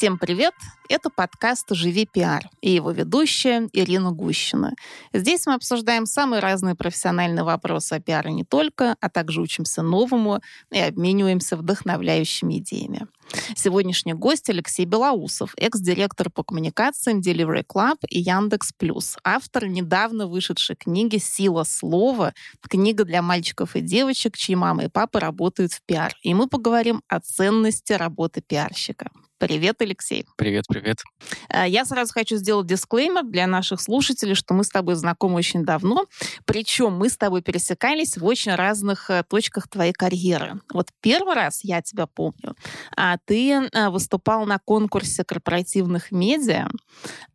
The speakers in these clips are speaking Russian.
Всем привет! Это подкаст «Живи пиар» и его ведущая Ирина Гущина. Здесь мы обсуждаем самые разные профессиональные вопросы о пиаре не только, а также учимся новому и обмениваемся вдохновляющими идеями. Сегодняшний гость Алексей Белоусов, экс-директор по коммуникациям Delivery Club и Яндекс Плюс, автор недавно вышедшей книги «Сила слова», книга для мальчиков и девочек, чьи мамы и папы работают в пиар. И мы поговорим о ценности работы пиарщика. Привет, Алексей. Привет, привет. Э, я сразу хочу сделать дисклеймер для наших слушателей, что мы с тобой знакомы очень давно. Причем мы с тобой пересекались в очень разных э, точках твоей карьеры. Вот первый раз я тебя помню. А ты э, выступал на конкурсе корпоративных медиа,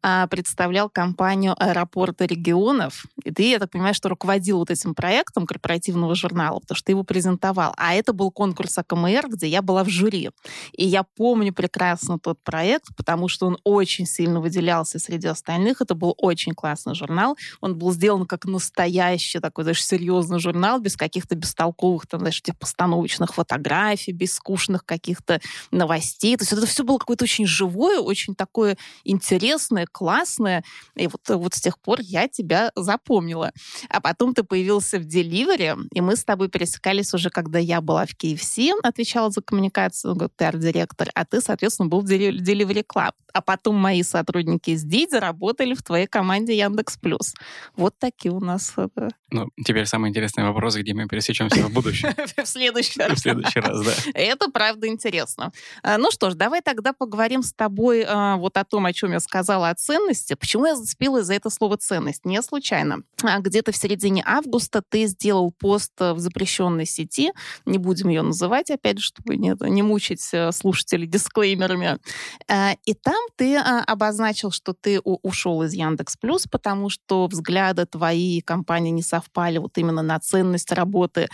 а, представлял компанию «Аэропорты регионов». И ты, я так понимаю, что руководил вот этим проектом корпоративного журнала, потому что ты его презентовал. А это был конкурс АКМР, где я была в жюри. И я помню прекрасно прекрасно тот проект, потому что он очень сильно выделялся среди остальных. Это был очень классный журнал. Он был сделан как настоящий такой, знаешь, серьезный журнал, без каких-то бестолковых, там, знаешь, типа постановочных фотографий, без скучных каких-то новостей. То есть это все было какое-то очень живое, очень такое интересное, классное. И вот, вот с тех пор я тебя запомнила. А потом ты появился в Delivery, и мы с тобой пересекались уже, когда я была в KFC, отвечала за коммуникацию, пиар-директор, а ты, соответственно, был в Delivery Club. А потом мои сотрудники из Диди работали в твоей команде Яндекс Плюс. Вот такие у нас... Э, ну, теперь самый интересный вопрос, где мы пересечемся в будущем. В следующий раз. В следующий раз, да. Это правда интересно. А, ну что ж, давай тогда поговорим с тобой а, вот о том, о чем я сказала, о ценности. Почему я зацепилась за это слово «ценность»? Не случайно. А, где-то в середине августа ты сделал пост в запрещенной сети, не будем ее называть, опять же, чтобы не, не мучить э, слушателей дисклеймерами. И там ты обозначил, что ты ушел из Яндекс Плюс, потому что взгляды твои компании не совпали вот именно на ценность работы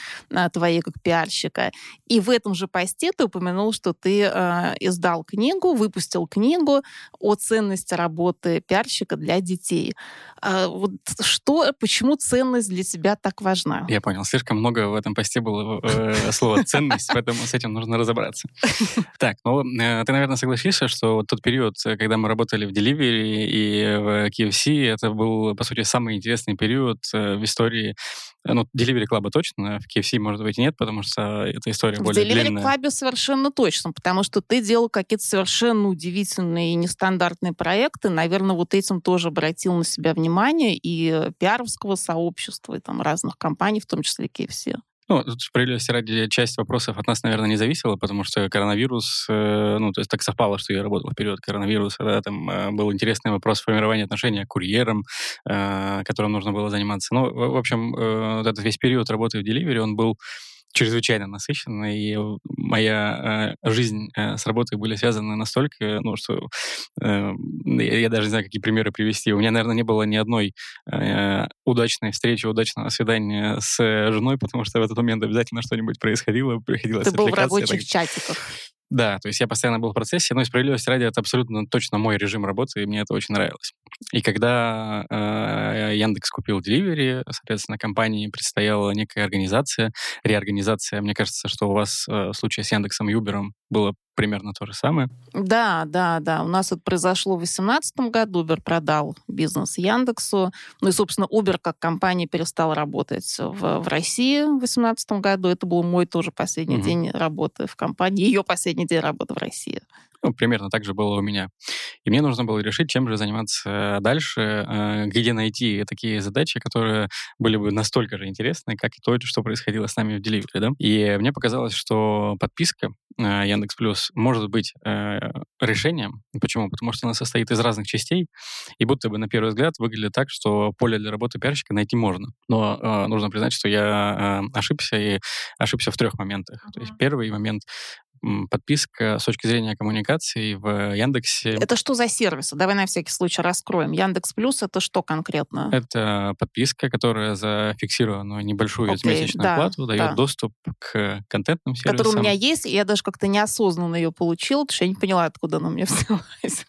твоей как пиарщика. И в этом же посте ты упомянул, что ты э, издал книгу, выпустил книгу о ценности работы пиарщика для детей. Э, вот что, почему ценность для тебя так важна? Я понял. Слишком много в этом посте было э, слова «ценность», поэтому с этим нужно разобраться. Так, ну, э, ты, наверное, согласишься, что тот период, когда мы работали в Delivery и в KFC, это был, по сути, самый интересный период э, в истории ну, Delivery Club точно, в KFC, может быть, нет, потому что эта история в более Delivery длинная. В Delivery Club совершенно точно, потому что ты делал какие-то совершенно удивительные и нестандартные проекты. Наверное, вот этим тоже обратил на себя внимание и пиаровского сообщества, и там разных компаний, в том числе KFC. Ну, тут справедливости ради часть вопросов от нас, наверное, не зависела, потому что коронавирус, э, ну, то есть так совпало, что я работал в период коронавируса, да, там э, был интересный вопрос формирования отношений к курьерам, э, которым нужно было заниматься. Ну, в, в общем, э, вот этот весь период работы в Delivery, он был чрезвычайно насыщенно, и моя э, жизнь э, с работой были связаны настолько, ну, что э, я, я даже не знаю, какие примеры привести. У меня, наверное, не было ни одной э, удачной встречи, удачного свидания с женой, потому что в этот момент обязательно что-нибудь происходило, приходилось Ты был в рабочих так... чатиках. Да, то есть я постоянно был в процессе, но справедливости ради это абсолютно точно мой режим работы, и мне это очень нравилось. И когда э, Яндекс купил Delivery, соответственно, компании предстояла некая организация, реорганизация. Мне кажется, что у вас э, в случае с Яндексом и Uber было примерно то же самое. Да, да, да. У нас это произошло в 2018 году. Uber продал бизнес Яндексу. Ну и, собственно, Uber как компания перестал работать в, в России в 2018 году. Это был мой тоже последний угу. день работы в компании, ее последний день работы в России. Ну, примерно так же было у меня. И мне нужно было решить, чем же заниматься дальше, э, где найти такие задачи, которые были бы настолько же интересны, как и то, что происходило с нами в Delivery. Да? И мне показалось, что подписка э, Яндекс Плюс может быть э, решением. Почему? Потому что она состоит из разных частей, и будто бы на первый взгляд выглядит так, что поле для работы пиарщика найти можно. Но нужно признать, что я ошибся, и ошибся в трех моментах. То есть первый момент подписка с точки зрения коммуникации в Яндексе. Это что за сервис? Давай на всякий случай раскроем. Яндекс Плюс это что конкретно? Это подписка, которая за фиксированную небольшую okay, ежемесячную да, плату дает да. доступ к контентным сервисам. Который у меня есть, и я даже как-то неосознанно ее получила, потому что я не поняла, откуда она у меня взялась.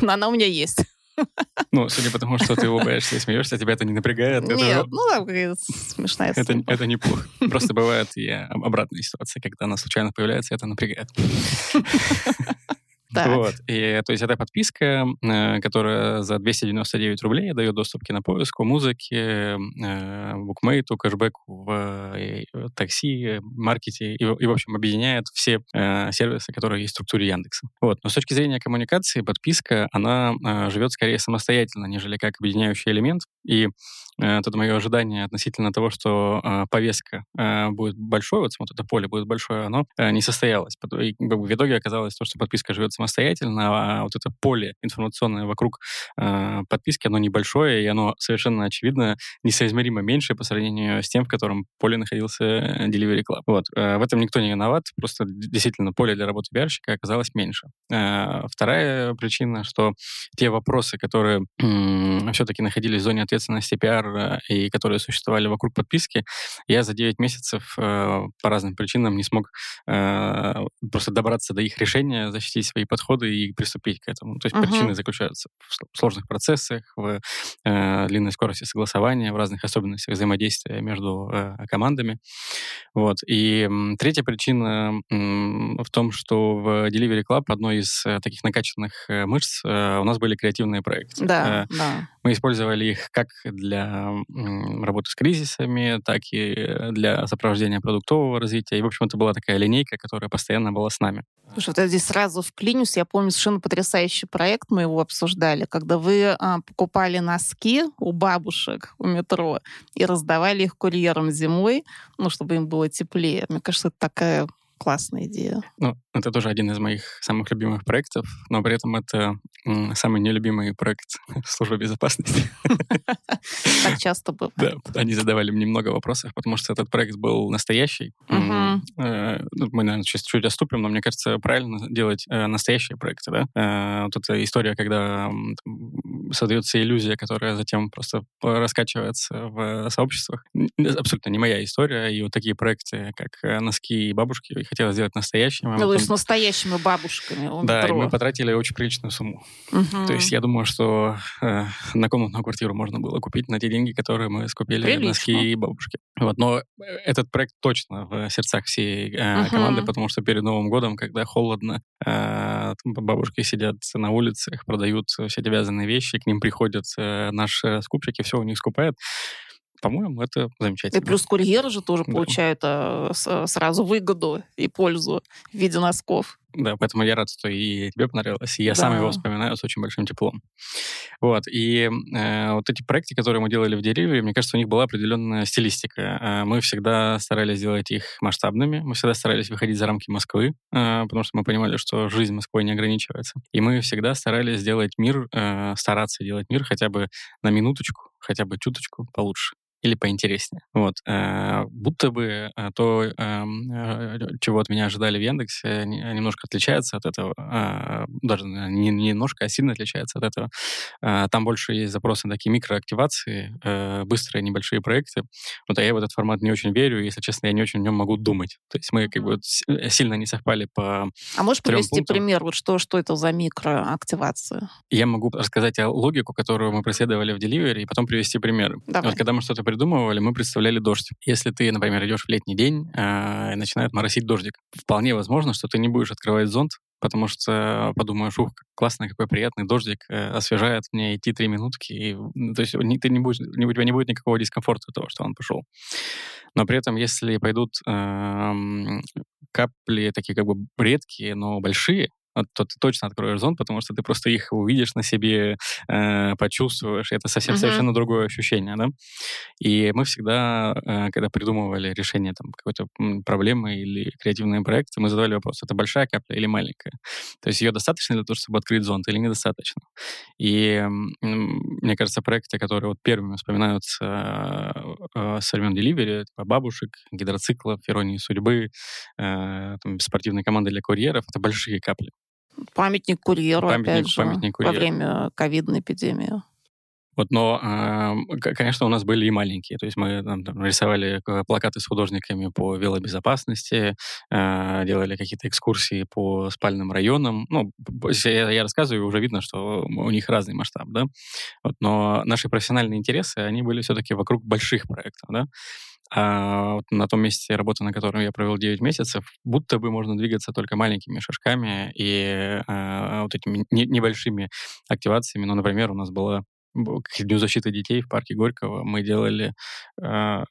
Но она у меня есть. Ну, судя по тому, что ты улыбаешься и смеешься, тебя это не напрягает. Нет, это... ну да, смешная это, это неплохо. Просто бывает и обратная ситуация, когда она случайно появляется, это напрягает. Так. Вот. И, то есть это подписка, э, которая за 299 рублей дает доступ к кинопоиску, музыке, э, букмейту, кэшбэку в э, такси, маркете и, и, в общем, объединяет все сервисы, которые есть в структуре Яндекса. Вот. Но с точки зрения коммуникации подписка, она живет скорее самостоятельно, нежели как объединяющий элемент. И это мое ожидание относительно того, что э, повестка э, будет большой, вот, вот это поле будет большое, оно э, не состоялось. И, в итоге оказалось то, что подписка живет самостоятельно, а вот это поле информационное вокруг э, подписки, оно небольшое, и оно совершенно очевидно несоизмеримо меньше по сравнению с тем, в котором поле находился э, Delivery Club. Вот. Э, в этом никто не виноват, просто действительно поле для работы пиарщика оказалось меньше. Вторая причина, что те вопросы, которые все-таки находились в зоне ответственности пиар э, и которые существовали вокруг подписки, я за 9 месяцев э, по разным причинам не смог э, просто добраться до их решения, защитить свои подходы и приступить к этому. То есть uh-huh. причины заключаются в сложных процессах, в э, длинной скорости согласования, в разных особенностях взаимодействия между э, командами. Вот. И третья причина в том, что в Delivery Club одной из э, таких накачанных э, мышц э, у нас были креативные проекты. Да, э, да. Мы использовали их как для работы с кризисами, так и для сопровождения продуктового развития. И, в общем, это была такая линейка, которая постоянно была с нами. Слушай, вот я здесь сразу вклинюсь. Я помню совершенно потрясающий проект, мы его обсуждали, когда вы а, покупали носки у бабушек у метро и раздавали их курьерам зимой, ну, чтобы им было теплее. Мне кажется, это такая классная идея. Ну, это тоже один из моих самых любимых проектов, но при этом это самый нелюбимый проект службы безопасности. Так часто бывает. Да, они задавали мне много вопросов, потому что этот проект был настоящий. Э, ну, мы, наверное, сейчас чуть отступим, но мне кажется, правильно делать э, настоящие проекты, да? Э, вот эта история, когда создается иллюзия, которая затем просто раскачивается в сообществах. Абсолютно не моя история, и вот такие проекты, как «Носки и бабушки», хотела сделать настоящими. Ну, потом... с настоящими бабушками Да, метро. и мы потратили очень приличную сумму. Угу. То есть я думаю, что э, на комнатную квартиру можно было купить на те деньги, которые мы скупили Прилично. носки и бабушки. Вот, но этот проект точно в сердцах всей э, угу. команды, потому что перед Новым годом, когда холодно, э, бабушки сидят на улицах, продают все эти вязаные вещи, к ним приходят э, наши скупщики, все у них скупают. По-моему, это замечательно. И плюс курьеры же тоже да. получают а, сразу выгоду и пользу в виде носков. Да, поэтому я рад, что и тебе понравилось, и я да. сам его вспоминаю с очень большим теплом. Вот, и э, вот эти проекты, которые мы делали в Delivery, мне кажется, у них была определенная стилистика. Э, мы всегда старались сделать их масштабными, мы всегда старались выходить за рамки Москвы, э, потому что мы понимали, что жизнь Москвы не ограничивается. И мы всегда старались сделать мир, э, стараться делать мир хотя бы на минуточку, хотя бы чуточку получше или поинтереснее. Вот. Э, будто бы э, то, эм, э, чего от меня ожидали в Яндексе, немножко отличается от этого. Даже не немножко, а сильно отличается от этого. Там больше есть запросы на такие микроактивации, быстрые небольшие проекты. Вот, а я в этот формат не очень верю, и, если честно, я не очень в нем могу думать. То есть мы как бы сильно не совпали по А можешь привести пунктам. пример, вот что, что это за микроактивация? Я могу рассказать о логику, которую мы преследовали в Delivery, и потом привести примеры. Давай. Вот когда мы что-то придумывали, мы представляли дождь. Если ты, например, идешь в летний день э, и начинает моросить дождик, вполне возможно, что ты не будешь открывать зонт, потому что подумаешь, ух, классно, какой приятный дождик, э, освежает мне идти три минутки. И, то есть ты не будешь, не, у тебя не будет никакого дискомфорта от того, что он пошел. Но при этом, если пойдут э, капли такие как бы редкие, но большие, то ты точно откроешь зон, потому что ты просто их увидишь на себе, э, почувствуешь. Это совсем uh-huh. совершенно другое ощущение, да. И мы всегда, э, когда придумывали решение там какой-то проблемы или креативные проекты, мы задавали вопрос: это большая капля или маленькая? То есть ее достаточно для того, чтобы открыть зонт, или недостаточно? И э, мне кажется, проекты, которые вот первыми вспоминаются э, с времен Delivery, типа бабушек, гидроциклов, иронии судьбы, э, там, спортивной команды для курьеров, это большие капли. Памятник курьеру, памятник, опять же, памятник курьеру. во время ковидной эпидемии. Вот, но, э, конечно, у нас были и маленькие. То есть мы там, там, рисовали плакаты с художниками по велобезопасности, э, делали какие-то экскурсии по спальным районам. Ну, я, я рассказываю, уже видно, что у них разный масштаб, да. Вот, но наши профессиональные интересы, они были все-таки вокруг больших проектов, да. А вот на том месте работы, на котором я провел 9 месяцев, будто бы можно двигаться только маленькими шажками и э, вот этими не, небольшими активациями. Ну, например, у нас была к Дню защиты детей в парке Горького мы делали э,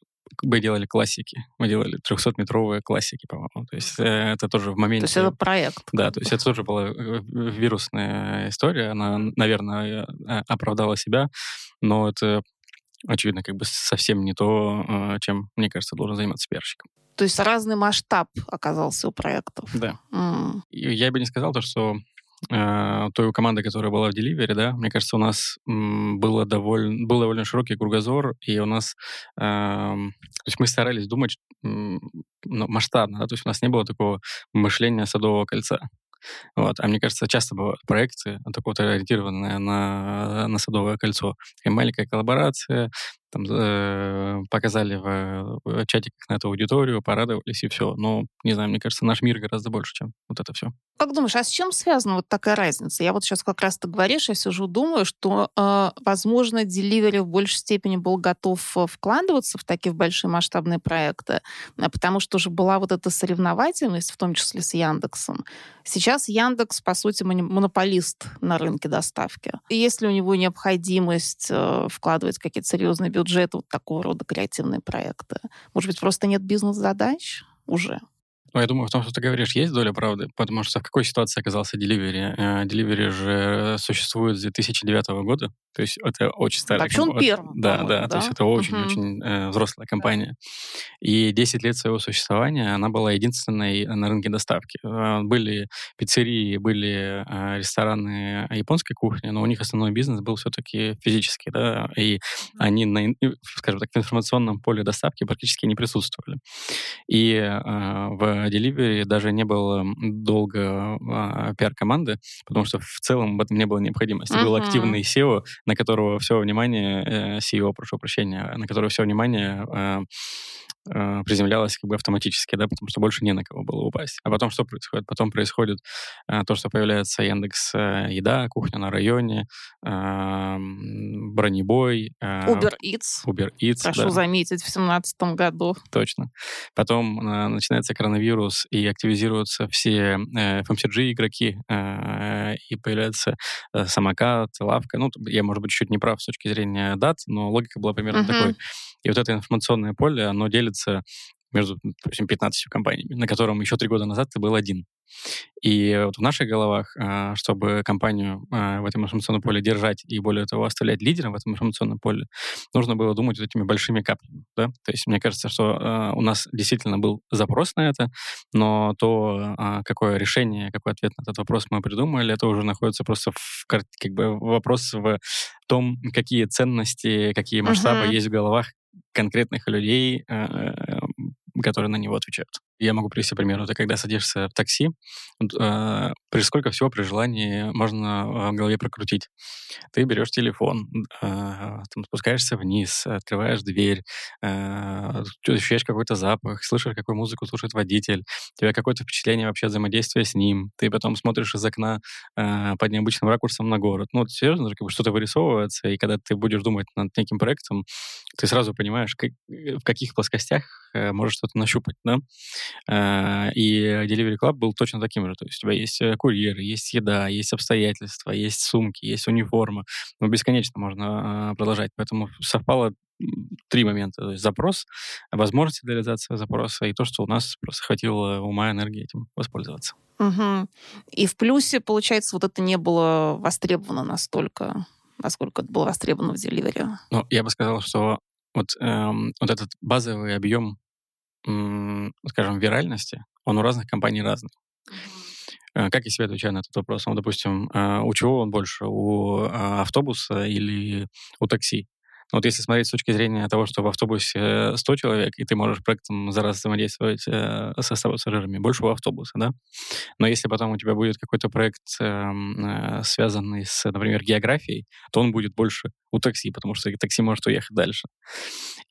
мы делали классики. Мы делали 300-метровые классики, по-моему. То есть э, это тоже в моменте... То есть это проект. Да, то есть это тоже была э, вирусная история. Она, наверное, оправдала себя, но это, очевидно, как бы совсем не то, чем, мне кажется, должен заниматься пиарщиком. То есть разный масштаб оказался у проектов. Да. Mm. Я бы не сказал то, что э, той команды, которая была в Delivery, да, мне кажется, у нас м, было довольно, был довольно широкий кругозор, и у нас, э, то есть мы старались думать м, ну, масштабно, да, то есть у нас не было такого мышления садового кольца. Вот. А мне кажется, часто бывают проекты, такое ориентированные на, на Садовое кольцо. И маленькая коллаборация, там, э, показали в, в чатиках на эту аудиторию, порадовались и все. Но, не знаю, мне кажется, наш мир гораздо больше, чем вот это все. Как думаешь, а с чем связана вот такая разница? Я вот сейчас как раз ты говоришь, я сижу, думаю, что, э, возможно, Delivery в большей степени был готов э, вкладываться в такие большие масштабные проекты, э, потому что уже была вот эта соревновательность, в том числе с Яндексом. Сейчас Яндекс, по сути, монополист на рынке доставки. И если у него необходимость э, вкладывать какие-то серьезные бюджеты вот такого рода креативные проекты, может быть, просто нет бизнес-задач уже? Ну, я думаю, в том, что ты говоришь, есть доля правды, потому что в какой ситуации оказался Delivery? Э, Delivery же существует с 2009 года, то есть это очень старая Вообще он первый. Да, да, да, то есть это очень-очень угу. э, взрослая компания. И 10 лет своего существования она была единственной на рынке доставки. Э, были пиццерии, были э, рестораны японской кухни, но у них основной бизнес был все-таки физический, да, и они, на, скажем так, в информационном поле доставки практически не присутствовали. И э, в Delivery даже не было долго а, пиар-команды, потому что в целом в этом не было необходимости. Uh-huh. Был активный SEO, на которого все внимание, э, CEO, прошу прощения, на которого все внимание э, э, приземлялась как бы автоматически, да, потому что больше не на кого было упасть. А потом что происходит? Потом происходит э, то, что появляется Яндекс э, Еда, кухня на районе, э, бронебой. Э, Uber Eats. Uber Eats, Прошу да. заметить, в 2017 году. Точно. Потом э, начинается коронавирус, и активизируются все э, FMCG-игроки, э, и появляется э, самокат, лавка. Ну, я, может быть, чуть не прав с точки зрения дат, но логика была примерно uh-huh. такой. И вот это информационное поле, оно делится между, допустим, 15 компаниями, на котором еще три года назад ты был один. И вот в наших головах, а, чтобы компанию а, в этом информационном поле держать и, более того, оставлять лидером в этом информационном поле, нужно было думать вот этими большими каплями. Да? То есть мне кажется, что а, у нас действительно был запрос на это, но то, какое решение, какой ответ на этот вопрос мы придумали, это уже находится просто в, как бы, вопрос в том, какие ценности, какие масштабы uh-huh. есть в головах конкретных людей, которые на него отвечают. Я могу привести пример. Это когда садишься в такси, э, при сколько всего при желании можно в голове прокрутить. Ты берешь телефон, э, там, спускаешься вниз, открываешь дверь, э, ощущаешь какой-то запах, слышишь, какую музыку слушает водитель, у тебя какое-то впечатление вообще взаимодействия с ним, ты потом смотришь из окна э, под необычным ракурсом на город. Ну, серьезно, как бы что-то вырисовывается, и когда ты будешь думать над неким проектом, ты сразу понимаешь, как, в каких плоскостях э, можешь что-то нащупать, да? Э, и Delivery Club был точно таким же. То есть у тебя есть э, курьеры, есть еда, есть обстоятельства, есть сумки, есть униформа. Ну, бесконечно можно а, продолжать. Поэтому совпало три момента. То есть запрос, возможность реализации запроса и то, что у нас просто хватило ума и энергии этим воспользоваться. Угу. И в плюсе, получается, вот это не было востребовано настолько, насколько это было востребовано в Delivery. Ну, я бы сказал, что вот, эм, вот этот базовый объем скажем, виральности, он у разных компаний разный. Э, как я себе отвечаю на этот вопрос? Ну, допустим, э, у чего он больше? У а, автобуса или у такси? Вот если смотреть с точки зрения того, что в автобусе 100 человек, и ты можешь проектом за раз взаимодействовать э, со 100 пассажирами, больше у автобуса, да? Но если потом у тебя будет какой-то проект, эм, э, связанный с, например, географией, то он будет больше у такси, потому что такси может уехать дальше.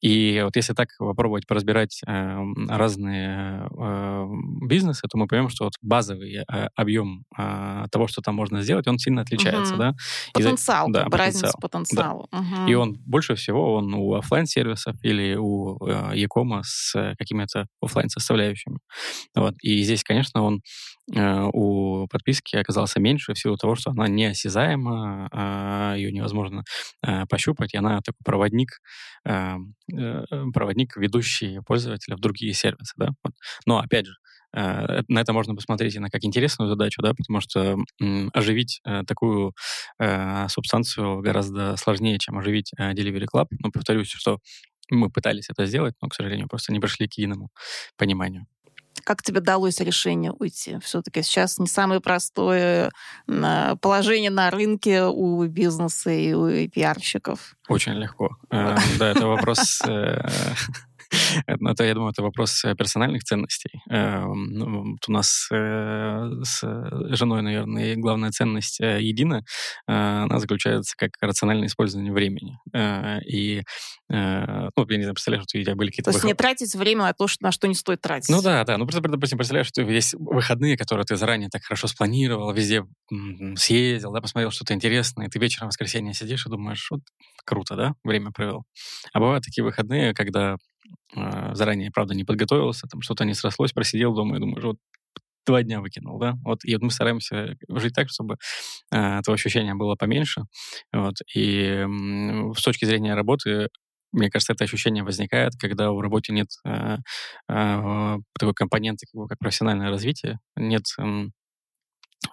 И вот если так попробовать поразбирать э, разные э, бизнесы, то мы поймем, что вот базовый э, объем э, того, что там можно сделать, он сильно отличается, угу. да? Потенциал, да, потенциал. разница потенциала. Да. Угу. И он больше больше всего он у офлайн сервисов или у э, Якома с какими-то офлайн составляющими. Вот. И здесь, конечно, он э, у подписки оказался меньше в силу того, что она неосязаема, э, ее невозможно э, пощупать, и она такой проводник, э, э, проводник, ведущий пользователя в другие сервисы. Да? Вот. Но, опять же, Э, на это можно посмотреть на как интересную задачу, да, потому что оживить э, такую э, субстанцию гораздо сложнее, чем оживить Delivery Club. Но повторюсь, что мы пытались это сделать, но, к сожалению, просто не пришли к единому пониманию. Как тебе далось решение уйти? Все-таки сейчас не самое простое положение на рынке у бизнеса и у пиарщиков. Очень легко. Да, это вопрос Ну, это, я думаю, это вопрос э, персональных ценностей. Эм, ну, вот у нас э, с женой, наверное, главная ценность э, едина. Она заключается как рациональное использование времени. И, ну, я не знаю, представляешь, что у тебя были какие-то... То есть выход... не тратить время на то, на что не стоит тратить. Ну да, да. Ну, просто, допустим, представляешь, что есть выходные, которые ты заранее так хорошо спланировал, везде съездил, да, посмотрел что-то интересное, и ты вечером в воскресенье сидишь и думаешь, вот круто, да, время провел. А бывают такие выходные, когда э, заранее, правда, не подготовился, там что-то не срослось, просидел дома и думаешь, вот два дня выкинул, да, вот, и вот мы стараемся жить так, чтобы э, этого ощущения было поменьше, вот, и э, с точки зрения работы мне кажется, это ощущение возникает, когда в работе нет э, э, такой компоненты, как, как профессиональное развитие, нет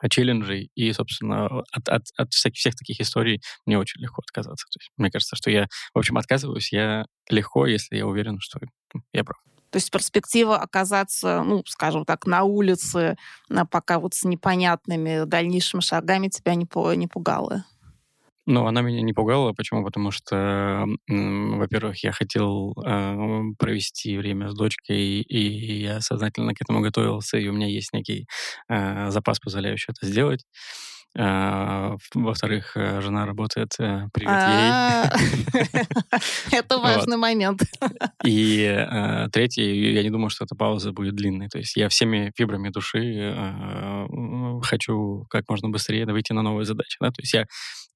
челленджей, и, собственно, от, от, от всяких, всех таких историй мне очень легко отказаться. То есть, мне кажется, что я, в общем, отказываюсь я легко, если я уверен, что я прав. То есть перспектива оказаться, ну, скажем так, на улице, пока вот с непонятными дальнейшими шагами тебя не, не пугала? Ну, она меня не пугала. Почему? Потому что, во-первых, я хотел э, провести время с дочкой, и я сознательно к этому готовился, и у меня есть некий э, запас, позволяющий это сделать. А, во-вторых, э, жена работает. Э, привет ей. Это важный момент. И э, третий, я не думаю, что эта пауза будет длинной. То есть я всеми фибрами души хочу как можно быстрее выйти на новые задачи. То есть я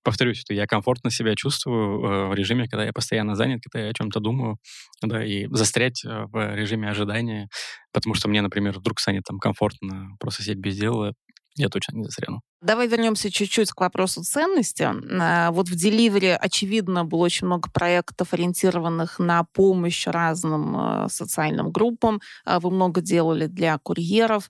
повторюсь, что я комфортно себя чувствую в режиме, когда я постоянно занят, когда я о чем-то думаю, да, и застрять в режиме ожидания, потому что мне, например, вдруг станет там комфортно просто сидеть без дела, я точно не застряну. Давай вернемся чуть-чуть к вопросу ценности. А, вот в Delivery, очевидно, было очень много проектов, ориентированных на помощь разным а, социальным группам. А, вы много делали для курьеров.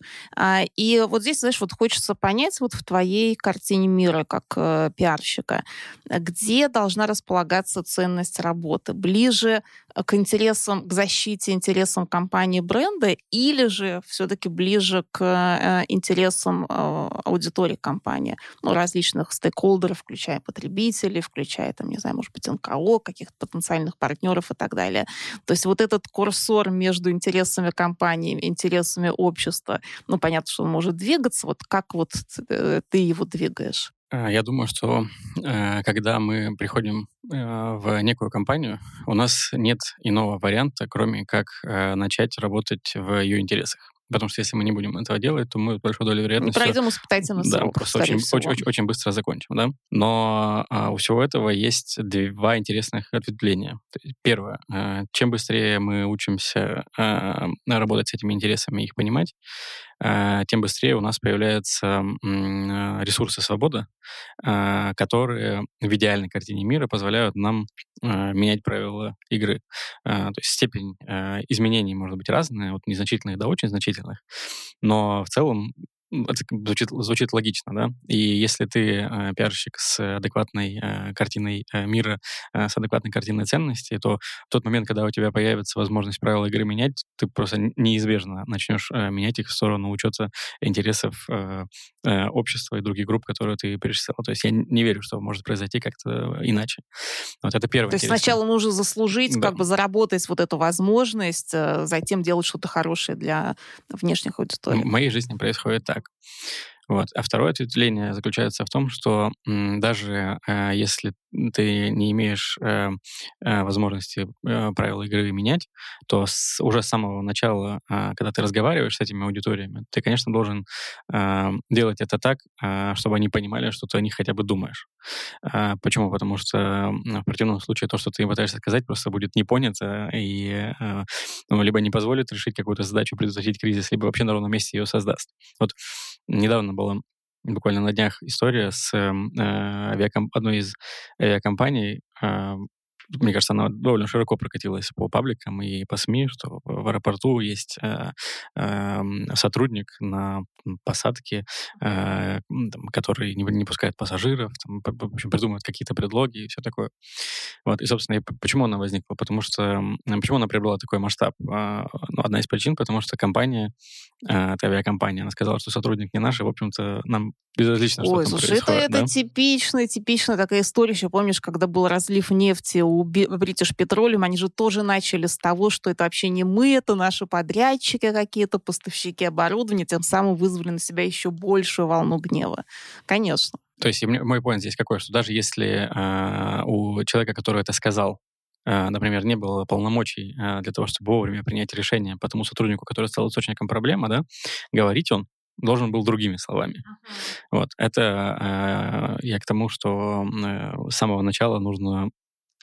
И вот здесь, знаешь, вот хочется понять вот в твоей картине мира как э, пиарщика, где должна располагаться ценность работы? Ближе к интересам, к защите интересам компании бренда или же все-таки ближе к э, интересам аудитории компании? Компания, ну, различных стейкхолдеров, включая потребителей, включая, там, не знаю, может быть, НКО, каких-то потенциальных партнеров и так далее. То есть вот этот курсор между интересами компании, интересами общества, ну, понятно, что он может двигаться, вот как вот э, ты его двигаешь? А, я думаю, что э, когда мы приходим э, в некую компанию, у нас нет иного варианта, кроме как начать работать в ее интересах. Потому что если мы не будем этого делать, то мы большой долей вероятности... Пройдем испытательный да, срок, просто очень, очень, очень, очень быстро закончим. Да? Но а, у всего этого есть два интересных ответвления. Первое. А, чем быстрее мы учимся а, работать с этими интересами и их понимать, тем быстрее у нас появляются а, ресурсы свободы, а, которые в идеальной картине мира позволяют нам менять правила игры. То есть степень изменений может быть разная, от незначительных до очень значительных, но в целом это звучит, звучит логично, да? И если ты э, пиарщик с адекватной э, картиной э, мира, э, с адекватной картиной ценностей, то в тот момент, когда у тебя появится возможность правила игры менять, ты просто неизбежно начнешь э, менять их в сторону учета интересов э, э, общества и других групп, которые ты перечислял. То есть я не верю, что может произойти как-то иначе. Вот это первое. То есть сначала нужно заслужить, да. как бы заработать вот эту возможность, э, затем делать что-то хорошее для внешних аудиторий. В моей жизни происходит так так. Вот. А второе ответвление заключается в том, что даже э, если ты не имеешь э, э, возможности э, правила игры менять, то с, уже с самого начала, э, когда ты разговариваешь с этими аудиториями, ты, конечно, должен э, делать это так, э, чтобы они понимали, что ты о них хотя бы думаешь. Э, почему? Потому что в противном случае то, что ты пытаешься сказать, просто будет не понято и э, ну, либо не позволит решить какую-то задачу, предотвратить кризис, либо вообще на ровном месте ее создаст. Вот недавно была буквально на днях история с эм, э, авиаком... одной из авиакомпаний, э, мне кажется, она довольно широко прокатилась по пабликам и по СМИ, что в аэропорту есть э, э, сотрудник на посадке, э, там, который не, не пускает пассажиров, там, в общем, придумывает какие-то предлоги и все такое. Вот. И, собственно, и почему она возникла? Потому что... Почему она приобрела такой масштаб? Э, ну, одна из причин, потому что компания, э, эта авиакомпания, она сказала, что сотрудник не наш, и, в общем-то, нам безразлично, что Ой, там слушай, происходит. это, да? это типичная, типичная такая история. Еще помнишь, когда был разлив нефти у Би- British Petroleum, они же тоже начали с того, что это вообще не мы, это наши подрядчики какие-то, поставщики оборудования, тем самым вызвали на себя еще большую волну гнева. Конечно. То есть мой поинт здесь какой, что даже если э, у человека, который это сказал, э, например, не было полномочий э, для того, чтобы вовремя принять решение по тому сотруднику, который стал источником проблемы, да, говорить он должен был другими словами. Вот. Это э, я к тому, что э, с самого начала нужно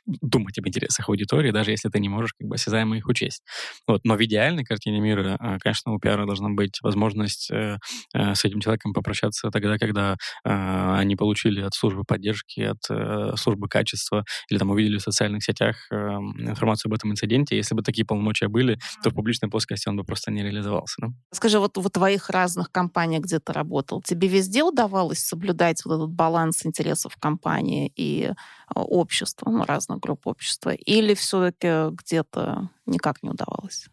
думать об интересах аудитории, даже если ты не можешь как бы осязаемо их учесть. Вот. Но в идеальной картине мира, э, конечно, у пиара должна быть возможность э, э, с этим человеком попрощаться тогда, когда э, они получили от службы поддержки, от э, службы качества, или там увидели в социальных сетях э, информацию об этом инциденте. Если бы такие полномочия были, то в публичной плоскости он бы просто не реализовался. Да? Скажи, вот в твоих разных компаниях, где ты работал, тебе везде удавалось соблюдать вот этот баланс интересов компании и общества, ну, разных групп общества, или все-таки где-то никак не удавалось?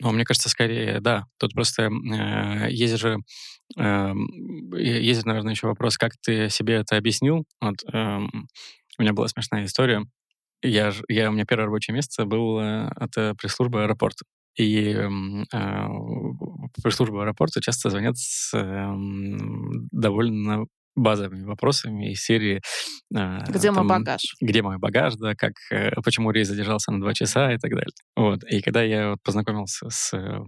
Ну, мне кажется, скорее, да. Тут просто э, есть же, э, есть, наверное, еще вопрос, как ты себе это объяснил. Вот, э, у меня была смешная история. Я, я, у меня первое рабочее место было, это пресс-служба аэропорта. И э, пресс-служба аэропорта часто звонят с эм, довольно базовыми вопросами из серии... э, Где мой там, багаж? где мой багаж, да, как, э, почему рейс задержался на два часа и так далее. Вот. И когда я вот познакомился с, э,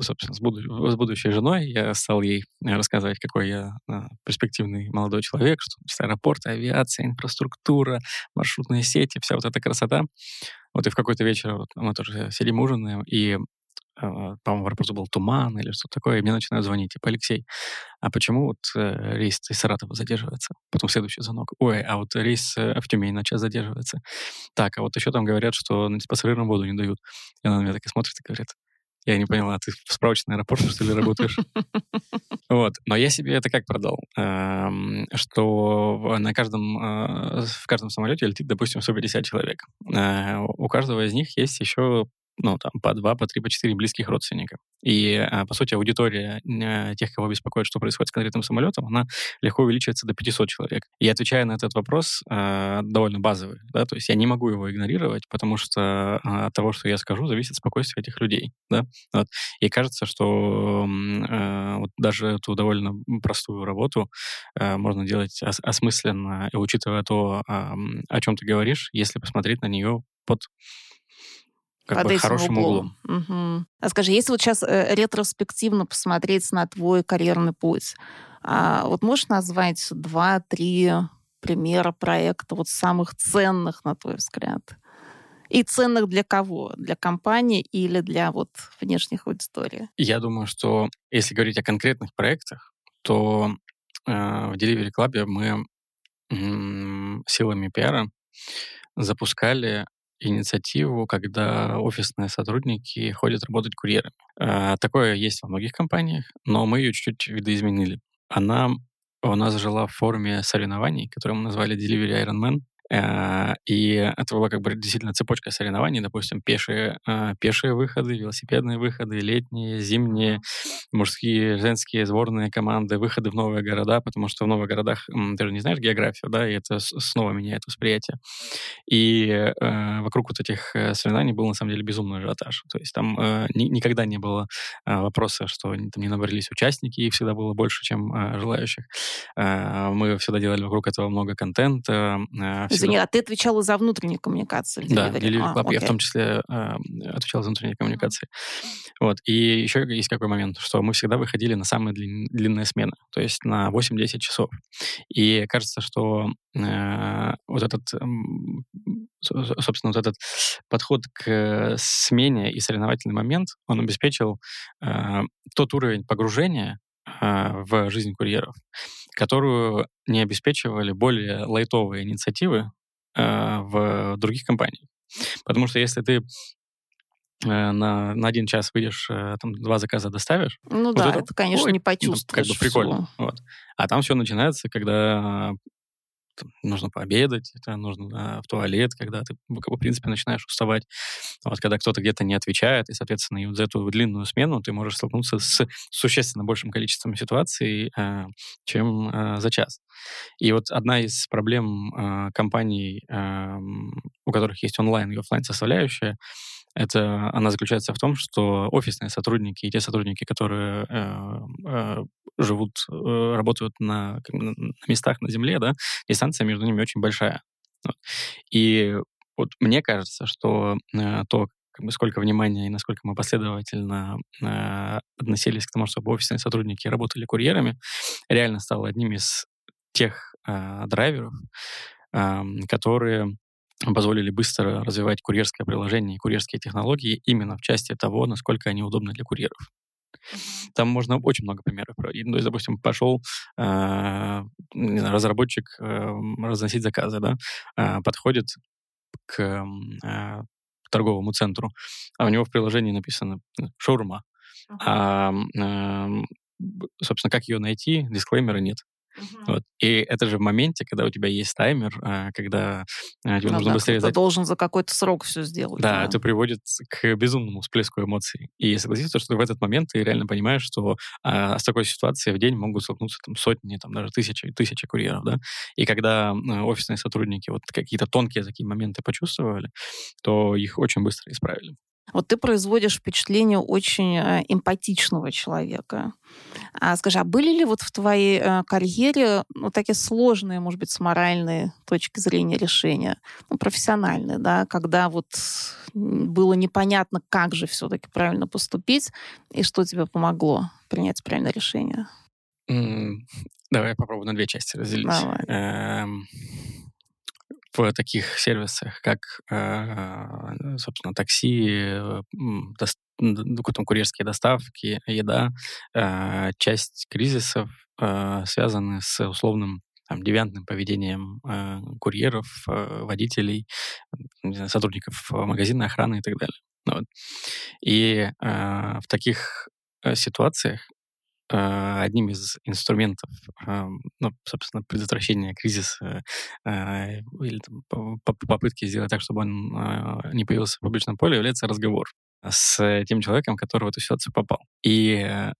собственно, с, буду- с будущей женой, я стал ей э, рассказывать, какой я э, перспективный молодой человек, что значит, аэропорт, авиация, инфраструктура, маршрутные сети, вся вот эта красота. Вот и в какой-то вечер вот, мы тоже сидим ужинаем, и э, по-моему, в аэропорту был туман или что-то такое, и мне начинают звонить, типа, Алексей, а почему вот э, рейс из Саратова задерживается? Потом следующий звонок. Ой, а вот рейс э, в Тюмень на час задерживается. Так, а вот еще там говорят, что ну, пассажирам воду не дают. И она на меня так и смотрит и говорит, я не поняла, ты в справочный аэропорт, что ли, работаешь? Вот. Но я себе это как продал? Эм, Что на каждом, э, в каждом самолете летит, допустим, 150 человек. У каждого из них есть еще ну, там, по два, по три, по четыре близких родственника. И, э, по сути, аудитория э, тех, кого беспокоит, что происходит с конкретным самолетом, она легко увеличивается до 500 человек. И отвечая на этот вопрос, э, довольно базовый, да, то есть я не могу его игнорировать, потому что от того, что я скажу, зависит спокойствие этих людей, да. Вот. И кажется, что вот даже эту довольно простую работу можно делать ос- осмысленно, учитывая то, о чем ты говоришь, если посмотреть на нее под как Под бы этим хорошим углом. Мгм. А скажи, если вот сейчас э, ретроспективно посмотреть на твой карьерный путь, а, вот можешь назвать два-три примера проекта вот самых ценных, на твой взгляд? И ценных для кого? Для компании или для вот внешних аудиторий? Я думаю, что если говорить о конкретных проектах, то э, в Delivery Club мы м, силами пиара запускали инициативу, когда офисные сотрудники ходят работать курьерами. Э, Такое есть во многих компаниях, но мы ее чуть-чуть видоизменили. Она у нас жила в форме соревнований, которые мы назвали Delivery Ironman. Э, и это была как бы действительно цепочка соревнований, допустим, пешие, э, пешие выходы, велосипедные выходы, летние, зимние, мужские, женские сборные команды, выходы в новые города, потому что в новых городах ты же не знаешь географию, да, и это снова меняет восприятие. И э, вокруг вот этих соревнований был на самом деле безумный ажиотаж. То есть там э, ни, никогда не было э, вопроса, что там не набрались участники, и всегда было больше, чем э, желающих. Э, мы всегда делали вокруг этого много контента, э, Извини, а ты отвечала за внутреннюю коммуникацию? Да, Delivery а. Я в том числе э, отвечал за внутренние коммуникации. Вот. И еще есть какой момент, что мы всегда выходили на самые длин, длинные смены, то есть на 8-10 часов. И кажется, что э, вот этот, э, собственно, вот этот подход к смене и соревновательный момент, он обеспечил э, тот уровень погружения э, в жизнь курьеров, которую не обеспечивали более лайтовые инициативы э, в других компаниях. Потому что если ты э, на, на один час выйдешь, э, там два заказа доставишь. Ну вот да, это, это конечно, ой, не почувствуешь. Ну, как бы прикольно. Вот. А там все начинается, когда там, нужно пообедать, это нужно в туалет, когда ты, в принципе, начинаешь уставать. Вот, когда кто-то где-то не отвечает, и, соответственно, и вот за эту длинную смену ты можешь столкнуться с существенно большим количеством ситуаций, э, чем э, за час. И вот одна из проблем э, компаний, у которых есть онлайн и офлайн составляющая, это она заключается в том, что офисные сотрудники и те сотрудники, которые э, э, живут, э, работают на, на местах на земле, да, дистанция между ними очень большая. И вот мне кажется, что э, то, как бы сколько внимания и насколько мы последовательно э, относились к тому, чтобы офисные сотрудники работали курьерами, реально стало одним из тех э, драйверов, э, которые позволили быстро развивать курьерское приложение и курьерские технологии именно в части того, насколько они удобны для курьеров. Там можно очень много примеров. Ну, то есть, допустим, пошел э, знаю, разработчик э, разносить заказы, да, э, подходит к э, торговому центру, а у него в приложении написано шаурма. Uh-huh. А, э, собственно, как ее найти, дисклеймера нет. Угу. Вот. И это же в моменте, когда у тебя есть таймер, а, когда а, тебе ну, нужно да, быстрее... Ты должен за какой-то срок все сделать. Да, да, это приводит к безумному всплеску эмоций. И согласиться, что в этот момент ты реально понимаешь, что а, с такой ситуацией в день могут столкнуться там, сотни, там, даже тысячи, тысячи курьеров, да. И когда а, офисные сотрудники вот какие-то тонкие такие моменты почувствовали, то их очень быстро исправили. Вот ты производишь впечатление очень эмпатичного человека. А скажи, а были ли вот в твоей э, карьере ну, такие сложные, может быть, с моральной точки зрения решения, ну, профессиональные, да, когда вот было непонятно, как же все-таки правильно поступить, и что тебе помогло принять правильное решение? Давай попробую на две части разделить. Давай. В таких сервисах, как, э, собственно, такси, э, курьерские доставки, еда, э, часть кризисов связаны с условным там, девиантным поведением э, курьеров, э, водителей, знаю, сотрудников магазина, охраны и так далее. Вот. И э, в таких ситуациях одним из инструментов, ну, собственно, предотвращения кризиса а, или там, попытки сделать так, чтобы он а, не появился в публичном поле, является разговор с тем человеком, который в эту ситуацию попал. И э,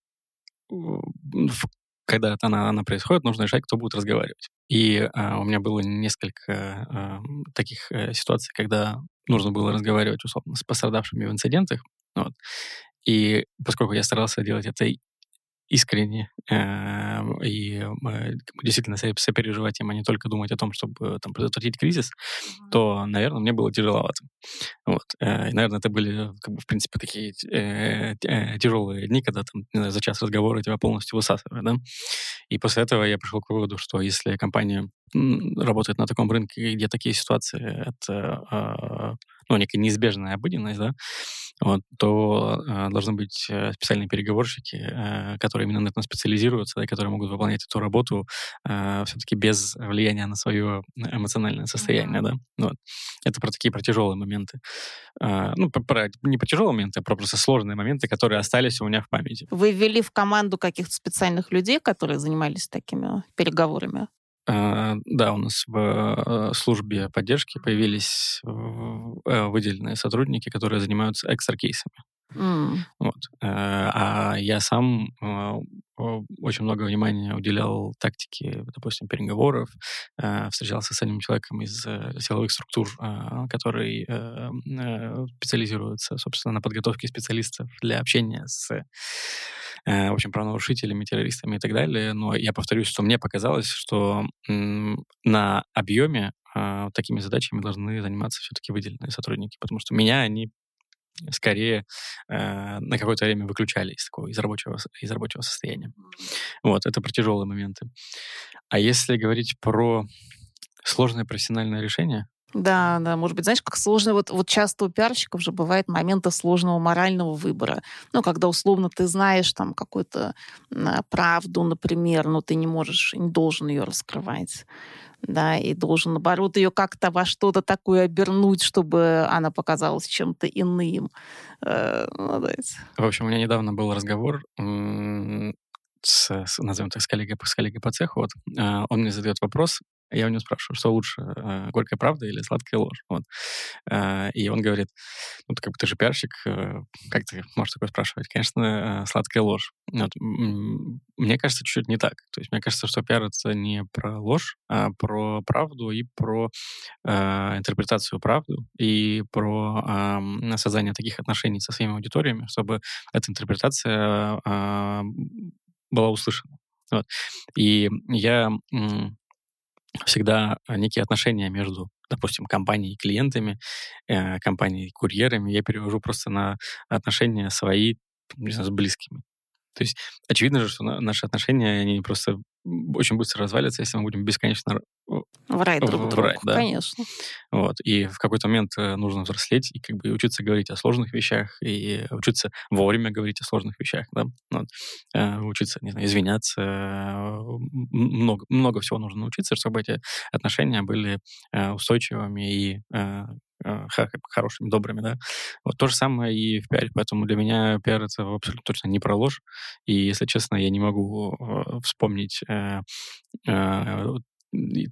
когда она, она происходит, нужно решать, кто будет разговаривать. И а, у меня было несколько а, таких а, ситуаций, когда нужно было разговаривать, условно, с пострадавшими в инцидентах. Вот. И поскольку я старался делать это искренне э, и э, действительно сопереживать им, а не только думать о том, чтобы там, предотвратить кризис, то, наверное, мне было тяжеловато. Вот. Э, и, наверное, это были, как бы, в принципе, такие э, э, тяжелые дни, когда там, знаю, за час разговора тебя полностью высасывают. Да? И после этого я пришел к выводу, что если компания работает на таком рынке, где такие ситуации, это э, ну, некая неизбежная обыденность, да, вот, то э, должны быть э, специальные переговорщики, э, которые именно на этом специализируются, и которые могут выполнять эту работу э, все-таки без влияния на свое эмоциональное состояние, да. Вот. Это про такие про тяжелые моменты. Э, ну, про, про, не про тяжелые моменты, а про просто сложные моменты, которые остались у меня в памяти. Вы ввели в команду каких-то специальных людей, которые занимались такими переговорами? Э, да, у нас в э, службе поддержки появились выделенные сотрудники, которые занимаются экстра-кейсами. Mm. Вот. А я сам очень много внимания уделял тактике, допустим, переговоров, встречался с одним человеком из силовых структур, который специализируется, собственно, на подготовке специалистов для общения с в общем, правонарушителями, террористами и так далее. Но я повторюсь, что мне показалось, что на объеме такими задачами должны заниматься все-таки выделенные сотрудники, потому что меня они скорее э, на какое-то время выключали из такого из рабочего из рабочего состояния. Вот это про тяжелые моменты. А если говорить про сложное профессиональное решение, да, да, может быть, знаешь, как сложно, вот, вот часто у пиарщиков же бывает моменты сложного морального выбора. Ну, когда условно ты знаешь там какую-то правду, например, но ты не можешь, не должен ее раскрывать да, и должен, наоборот, ее как-то во что-то такое обернуть, чтобы она показалась чем-то иным. Э, ну, В общем, у меня недавно был разговор с, с назовем так, с коллегой, с коллегой по цеху. Вот, э, он мне задает вопрос, я у него спрашиваю, что лучше, э, горькая правда или сладкая ложь? Вот. Э, и он говорит, ну, ты, как бы ты же пиарщик, э, как ты можешь такое спрашивать? Конечно, сладкая ложь. Вот. Мне кажется, чуть-чуть не так. То есть мне кажется, что пиар — это не про ложь, а про правду и про э, интерпретацию правды и про э, создание таких отношений со своими аудиториями, чтобы эта интерпретация э, была услышана. Вот. И я всегда э, некие отношения между, допустим, компанией и клиентами, э, компанией и курьерами я перевожу просто на отношения свои не знаю, с близкими. То есть очевидно же, что наши отношения, они просто очень быстро развалится, если мы будем бесконечно врать друг другу, врать, да. конечно. Вот. И в какой-то момент э, нужно взрослеть и как бы учиться говорить о сложных вещах, и учиться вовремя говорить о сложных вещах, да. Вот. Э, учиться, не знаю, извиняться. Много, много всего нужно научиться, чтобы эти отношения были э, устойчивыми и хорошими, добрыми, да. Вот то же самое и в пиаре. Поэтому для меня пиар — это абсолютно точно не про ложь. И, если честно, я не могу вспомнить э, э,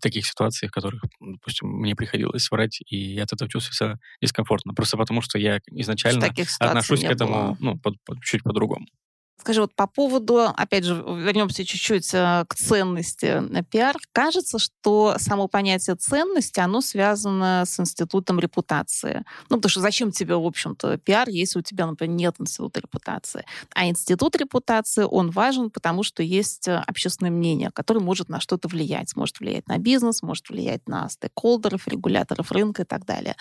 таких ситуаций, в которых, допустим, мне приходилось врать, и я от этого чувствую себя дискомфортно. Просто потому, что я изначально отношусь к этому было. ну, под, под, чуть по-другому. Скажи, вот по поводу, опять же, вернемся чуть-чуть э, к ценности пиар. Кажется, что само понятие ценности, оно связано с институтом репутации. Ну, потому что зачем тебе, в общем-то, пиар, если у тебя, например, нет института репутации? А институт репутации, он важен, потому что есть э, общественное мнение, которое может на что-то влиять. Может влиять на бизнес, может влиять на стейкхолдеров, регуляторов рынка и так далее.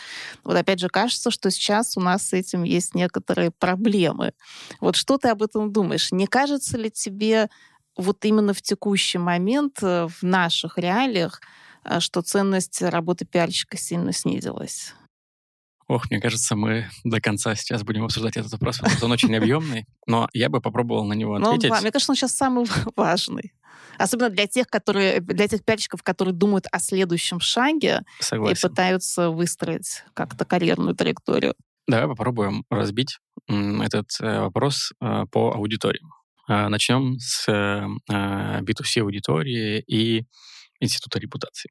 Вот опять же, кажется, что сейчас у нас с этим есть некоторые проблемы. Вот что ты об этом думаешь? Думаешь, не кажется ли тебе вот именно в текущий момент, э, в наших реалиях, э, что ценность работы пиарщика сильно снизилась? Ох, мне кажется, мы до конца сейчас будем обсуждать этот вопрос, потому что он очень объемный, но я бы попробовал на него ответить. Но, мне кажется, он сейчас самый важный. Особенно для тех, которые, для тех пиарщиков, которые думают о следующем шаге Согласен. и пытаются выстроить как-то карьерную траекторию. Давай попробуем разбить этот э, вопрос э, по аудиториям. А, Начнем с B2C э, аудитории и института репутации.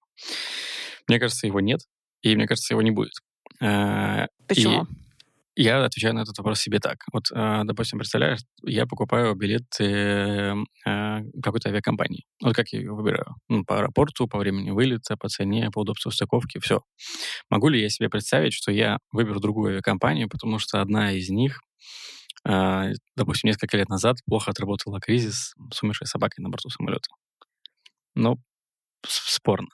Мне кажется, его нет, и мне кажется, его не будет. Почему? И я отвечаю на этот вопрос себе так. Вот, э, допустим, представляешь, я покупаю билет э, э, какой-то авиакомпании. Вот как я ее выбираю? Ну, по аэропорту, по времени вылета, по цене, по удобству стыковки, все. Могу ли я себе представить, что я выберу другую авиакомпанию, потому что одна из них допустим, несколько лет назад плохо отработала кризис с умершей собакой на борту самолета. Ну, спорно.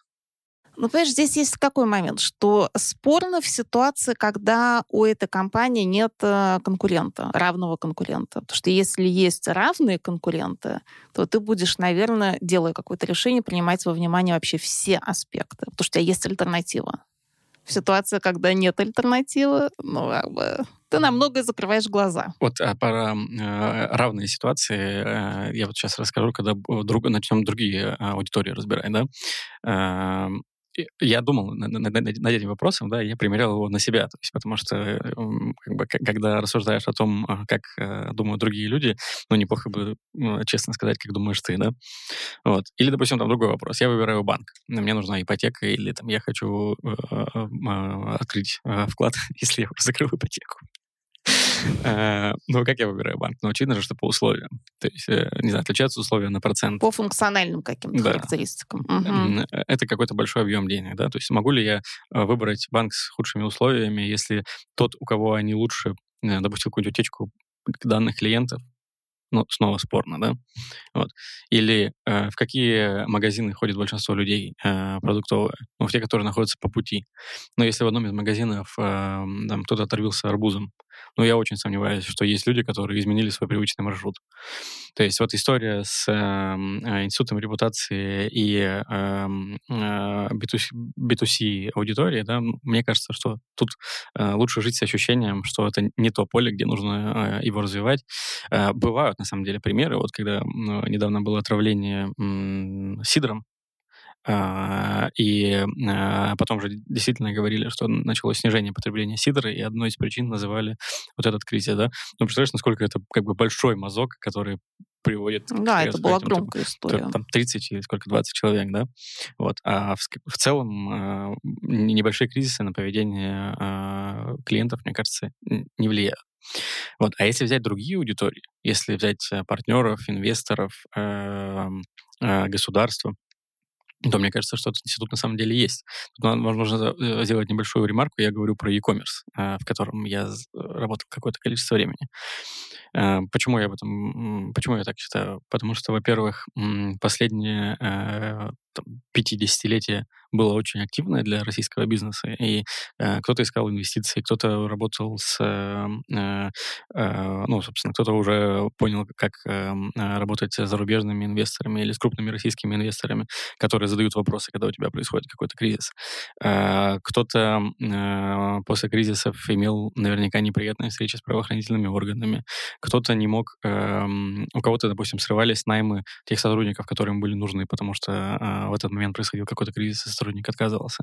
Ну, понимаешь, здесь есть какой момент, что спорно в ситуации, когда у этой компании нет э, конкурента, равного конкурента. Потому что если есть равные конкуренты, то ты будешь, наверное, делая какое-то решение, принимать во внимание вообще все аспекты, потому что у тебя есть альтернатива. В ситуации, когда нет альтернативы, ну, как бы, ты на многое закрываешь глаза. Вот а про э, равные ситуации э, я вот сейчас расскажу, когда друг, начнем другие аудитории разбирать, да. Э, я думал над, этим вопросом, да, я примерял его на себя, то есть, потому что как бы, когда рассуждаешь о том, как думают другие люди, ну, неплохо бы честно сказать, как думаешь ты, да. Вот. Или, допустим, там другой вопрос. Я выбираю банк. Мне нужна ипотека, или там я хочу э, э, открыть э, вклад, если я закрыл ипотеку. Э, ну, как я выбираю банк? Ну, очевидно же, что по условиям. То есть, э, не знаю, отличаются условия на процент. По функциональным каким-то да. характеристикам. Угу. Это какой-то большой объем денег, да? То есть могу ли я выбрать банк с худшими условиями, если тот, у кого они лучше, допустил какую-нибудь утечку данных клиентов, ну, снова спорно, да? Вот. Или э, в какие магазины ходит большинство людей э, продуктовые? Ну, в те, которые находятся по пути. Но если в одном из магазинов э, там кто-то оторвился арбузом, ну, я очень сомневаюсь, что есть люди, которые изменили свой привычный маршрут. То есть вот история с эм, э, институтом репутации и э, э, B2C, B2C аудитории, да, мне кажется, что тут э, лучше жить с ощущением, что это не то поле, где нужно э, его развивать. Э, бывают, на самом деле, примеры. Вот когда э, недавно было отравление э, сидром, и а, потом же действительно говорили, что началось снижение потребления сидра, и одной из причин называли вот этот кризис, да? Ну, представляешь, насколько это как бы большой мазок, который приводит... Да, это была громкая история. Там 30 или сколько, 20 человек, да? Вот. А в, в целом а, небольшие кризисы на поведение клиентов, мне кажется, не влияют. Вот. А если взять другие аудитории, если взять партнеров, инвесторов, эм, государства, то мне кажется, что этот институт на самом деле есть. Тут можно э, сделать небольшую ремарку. Я говорю про e-commerce, в котором я работал какое-то количество времени. Почему я об этом, почему я так считаю? Потому что, во-первых, последние 50-летие было очень активное для российского бизнеса, и э, кто-то искал инвестиции, кто-то работал с, э, э, э, ну, собственно, кто-то уже понял, как э, работать с зарубежными инвесторами или с крупными российскими инвесторами, которые задают вопросы, когда у тебя происходит какой-то кризис. Э, кто-то э, после кризисов имел наверняка неприятные встречи с правоохранительными органами, кто-то не мог, э, у кого-то, допустим, срывались наймы тех сотрудников, которые им были нужны, потому что э, в этот момент происходил какой-то кризис, и сотрудник отказывался.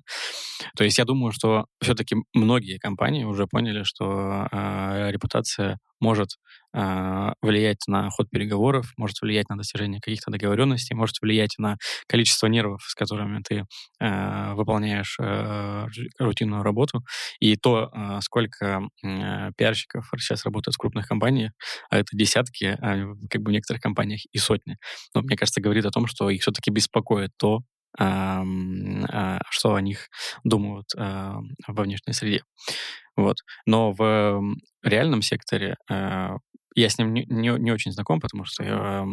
То есть я думаю, что все-таки многие компании уже поняли, что э, репутация может э, влиять на ход переговоров, может влиять на достижение каких-то договоренностей, может влиять на количество нервов, с которыми ты э, выполняешь э, рутинную работу. И то, э, сколько э, пиарщиков сейчас работают в крупных компаниях, а это десятки, а как бы в некоторых компаниях и сотни. Но мне кажется, говорит о том, что их все-таки беспокоит то, а, что о них думают а, во внешней среде. Вот. Но в реальном секторе а, я с ним не, не, не очень знаком, потому что я,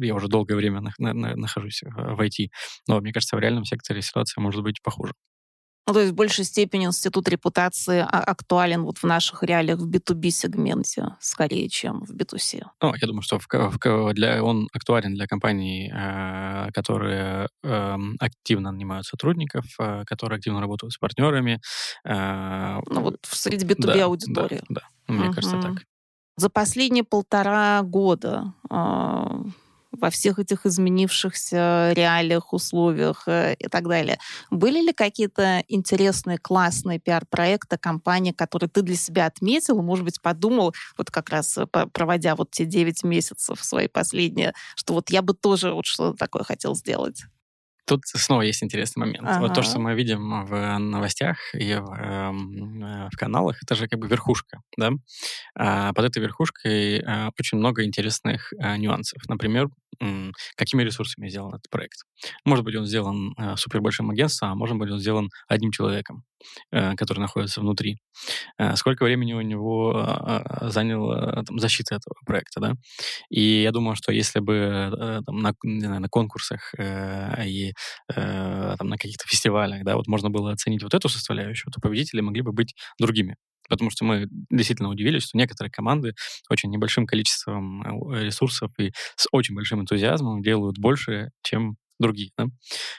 я уже долгое время нахожусь в IT. Но мне кажется, в реальном секторе ситуация может быть похуже. Ну, то есть в большей степени институт репутации а, актуален вот в наших реалиях в B2B-сегменте, скорее, чем в B2C. Ну, я думаю, что в, в, для, он актуален для компаний, э, которые э, активно нанимают сотрудников, э, которые активно работают с партнерами. Э, ну, вот среди B2B аудитории. Да, да, мне угу. кажется, так. За последние полтора года э, во всех этих изменившихся реалиях, условиях э, и так далее. Были ли какие-то интересные, классные пиар-проекты, компании, которые ты для себя отметил, может быть, подумал, вот как раз э, проводя вот те 9 месяцев свои последние, что вот я бы тоже вот что-то такое хотел сделать? Тут снова есть интересный момент. Ага. Вот то, что мы видим в новостях и в, эм, э, в каналах, это же как бы верхушка, да? А под этой верхушкой э, очень много интересных э, нюансов. Например, э, какими ресурсами сделан этот проект. Может быть, он сделан э, супер большим агентством, а может быть, он сделан одним человеком, э, который находится внутри. Э, сколько времени у него э, заняла там, защита этого проекта, да? И я думаю, что если бы э, там, на, знаю, на конкурсах и там, на каких-то фестивалях, да, вот можно было оценить вот эту составляющую, то победители могли бы быть другими. Потому что мы действительно удивились, что некоторые команды очень небольшим количеством э, ресурсов и с очень большим энтузиазмом делают больше, чем другие. Да?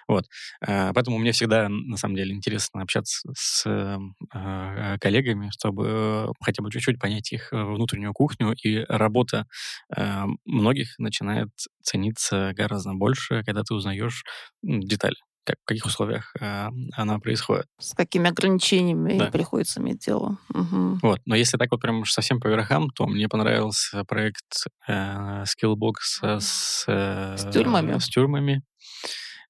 Вот. Э, поэтому мне всегда, на самом деле, интересно общаться с э, коллегами, чтобы хотя бы чуть-чуть понять их внутреннюю кухню, и работа многих начинает цениться гораздо больше, когда ты узнаешь детали как, в каких условиях э, она происходит. С какими ограничениями да. приходится иметь дело. Угу. Вот. Но если так вот прям совсем по верхам, то мне понравился проект э, Skillbox с, э, с тюрьмами. С тюрьмами.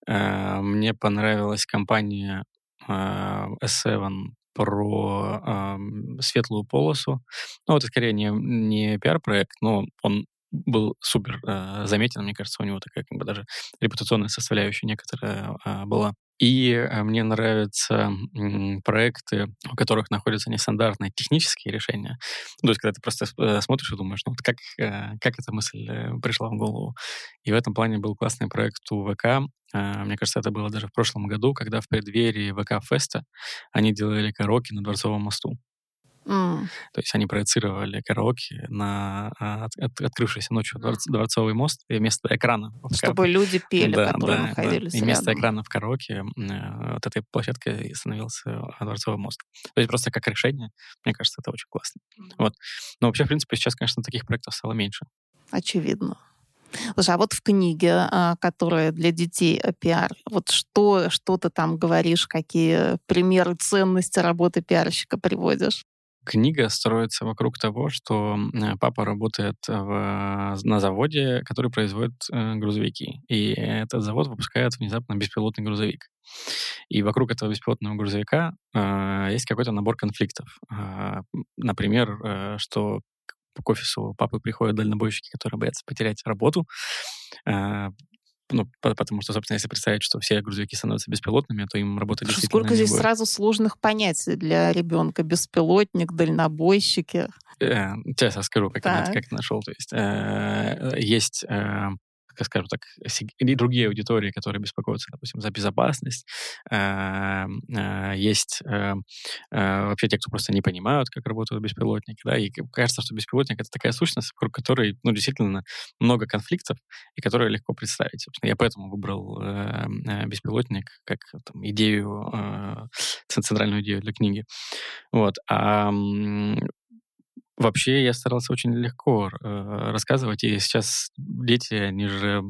Э, мне понравилась компания э, S7 про э, светлую полосу. Ну, это скорее не, не пиар-проект, но он был супер э, заметен, мне кажется, у него такая как бы даже репутационная составляющая некоторая э, была. И э, мне нравятся проекты, у которых находятся нестандартные технические решения. Ну, то есть, когда ты просто э, смотришь и думаешь, ну, вот как, э, как эта мысль пришла в голову. И в этом плане был классный проект у ВК. Э, мне кажется, это было даже в прошлом году, когда в преддверии ВК-феста они делали караоке на Дворцовом мосту. Mm. То есть они проецировали караоке на а, от, от, открывшийся ночью дворц, дворцовый мост и вместо экрана. Чтобы кар... люди пели, да, которые да, находились да. И вместо экрана в караоке э, вот этой площадкой становился дворцовый мост. То есть просто как решение, мне кажется, это очень классно. Mm. Вот. Но вообще, в принципе, сейчас, конечно, таких проектов стало меньше. Очевидно. Слушай, а вот в книге, а, которая для детей э, пиар, вот что, что ты там говоришь, какие примеры ценности работы пиарщика приводишь? Книга строится вокруг того, что э, папа работает в, на заводе, который производит э, грузовики. И этот завод выпускает внезапно беспилотный грузовик. И вокруг этого беспилотного грузовика э, есть какой-то набор конфликтов. Э, например, э, что к офису папы приходят дальнобойщики, которые боятся потерять работу, э, ну, потому что, собственно, если представить, что все грузовики становятся беспилотными, то им работать Слушай, действительно Сколько здесь будет. сразу сложных понятий для ребенка. Беспилотник, дальнобойщики. Э, сейчас я скажу, как, я, как нашел. То есть э, есть э, скажем так, и другие аудитории, которые беспокоятся, допустим, за безопасность. Э, э, есть э, вообще те, кто просто не понимают, как работают беспилотники, да, и кажется, что беспилотник — это такая сущность, вокруг которой, ну, действительно много конфликтов, и которые легко представить. Собственно, я поэтому выбрал беспилотник как там, идею, центральную идею для книги. Вот. А Вообще я старался очень легко э, рассказывать, и сейчас дети, они же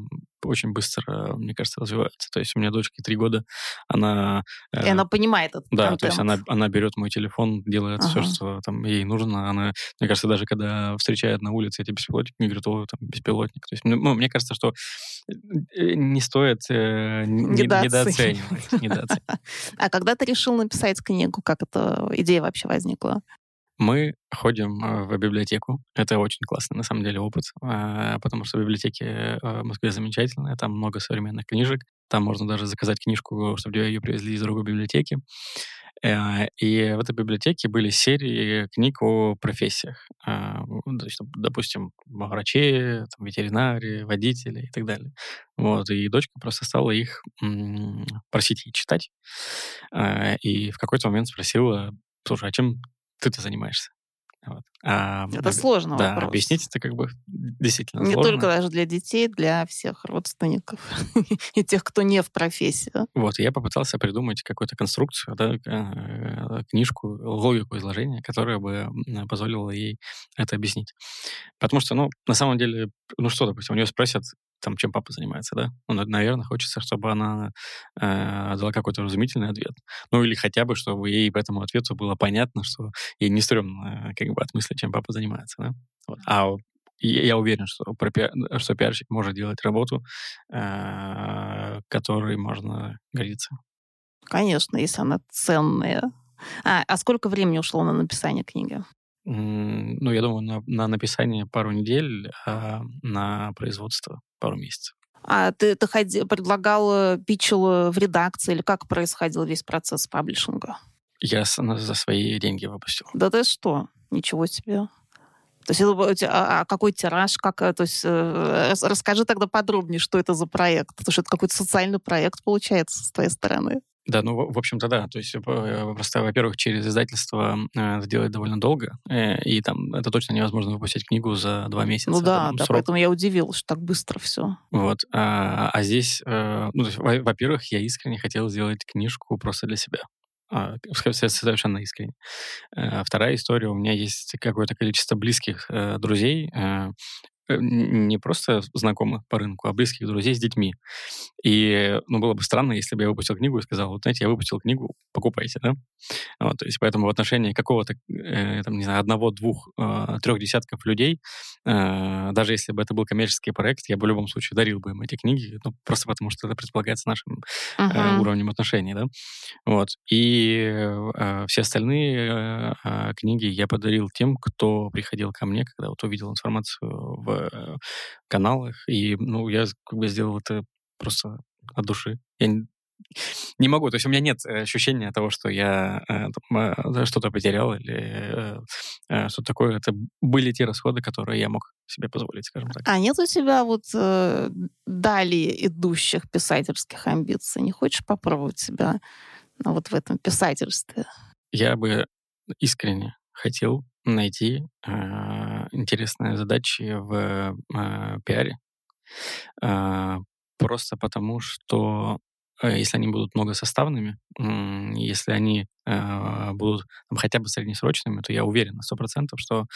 очень быстро, мне кажется, развиваются. То есть у меня дочке три года, она... Э, и она понимает этот Да, контент. то есть она, она берет мой телефон, делает ага. все, что там ей нужно. Она, мне кажется, даже когда встречает на улице эти беспилотники, говорит, о, там, беспилотник. То есть, ну, ну мне кажется, что э, не стоит э, недооценивать. недооценивать. А когда ты решил написать книгу, как эта идея вообще возникла? Мы ходим э, в библиотеку. Это очень классный, на самом деле, опыт, э, потому что библиотеки э, в Москве замечательные, там много современных книжек, там можно даже заказать книжку, чтобы ее привезли из другой библиотеки. И в этой библиотеке были серии книг о профессиях. Есть, допустим, врачи, там, ветеринари, водители и так далее. Вот, и дочка просто стала их просить ей читать. И в какой-то момент спросила, слушай, а чем ты-то занимаешься? Вот. А, это сложно Да, вопрос. объяснить это как бы действительно не сложно. только даже для детей, для всех родственников и тех, кто не в профессии. Вот, я попытался придумать какую-то конструкцию, да, э, книжку, логику изложения, которая бы позволила ей это объяснить. Потому что, ну, на самом деле, ну что, допустим, у нее спросят, там, чем папа занимается, да? Ну, наверное, хочется, чтобы она э, дала какой-то разумительный ответ. Ну, или хотя бы, чтобы ей по этому ответу было понятно, что ей не стрёмно как бы от мысли, чем папа занимается, да? Вот. А я уверен, что, про пиар, что пиарщик может делать работу, э, которой можно гордиться. Конечно, если она ценная. А, а сколько времени ушло на написание книги? Ну, я думаю, на, на написание пару недель, а на производство пару месяцев. А ты, ты ходи, предлагал, питчил в редакции, или как происходил весь процесс паблишинга? Я за свои деньги выпустил. Да ты что? Ничего себе. То есть, а, а какой тираж, как, э, то есть, э, расскажи тогда подробнее, что это за проект, потому что это какой-то социальный проект получается с твоей стороны. Да, ну, в общем-то, да. То есть, э, просто, во-первых, через издательство это делать довольно долго, и там это точно невозможно выпустить книгу за два месяца. Ну да, да, поэтому я удивилась, что так быстро все. Вот. А, а здесь, ну, во-первых, я искренне хотел сделать книжку просто для себя. А, совершенно искренне. Э, вторая история. У меня есть какое-то количество близких э, друзей, э, э, не просто знакомых по рынку, а близких друзей с детьми. И, ну, было бы странно, если бы я выпустил книгу и сказал, вот, знаете, я выпустил книгу, покупайте, да? Вот, то есть поэтому в отношении какого-то, э, там, не знаю, одного, двух, э, трех десятков людей, э, даже если бы это был коммерческий проект, я бы в любом случае дарил бы им эти книги, ну, просто потому что это предполагается нашим uh-huh. э, уровнем отношений, да? Вот. И э, все остальные э, э, книги я подарил тем, кто приходил ко мне, когда вот увидел информацию в э, каналах, и, ну, я как бы сделал это просто от души. Я не, не могу, то есть у меня нет э, ощущения того, что я э, э, что-то потерял или э, э, что такое. Это были те расходы, которые я мог себе позволить, скажем так. А нет у тебя вот э, далее идущих писательских амбиций? Не хочешь попробовать себя ну, вот в этом писательстве? Я бы искренне хотел найти э, интересные задачи в э, пиаре. Э, просто потому, что э, если они будут многосоставными, если они э, будут там, хотя бы среднесрочными, то я уверен на 100%, что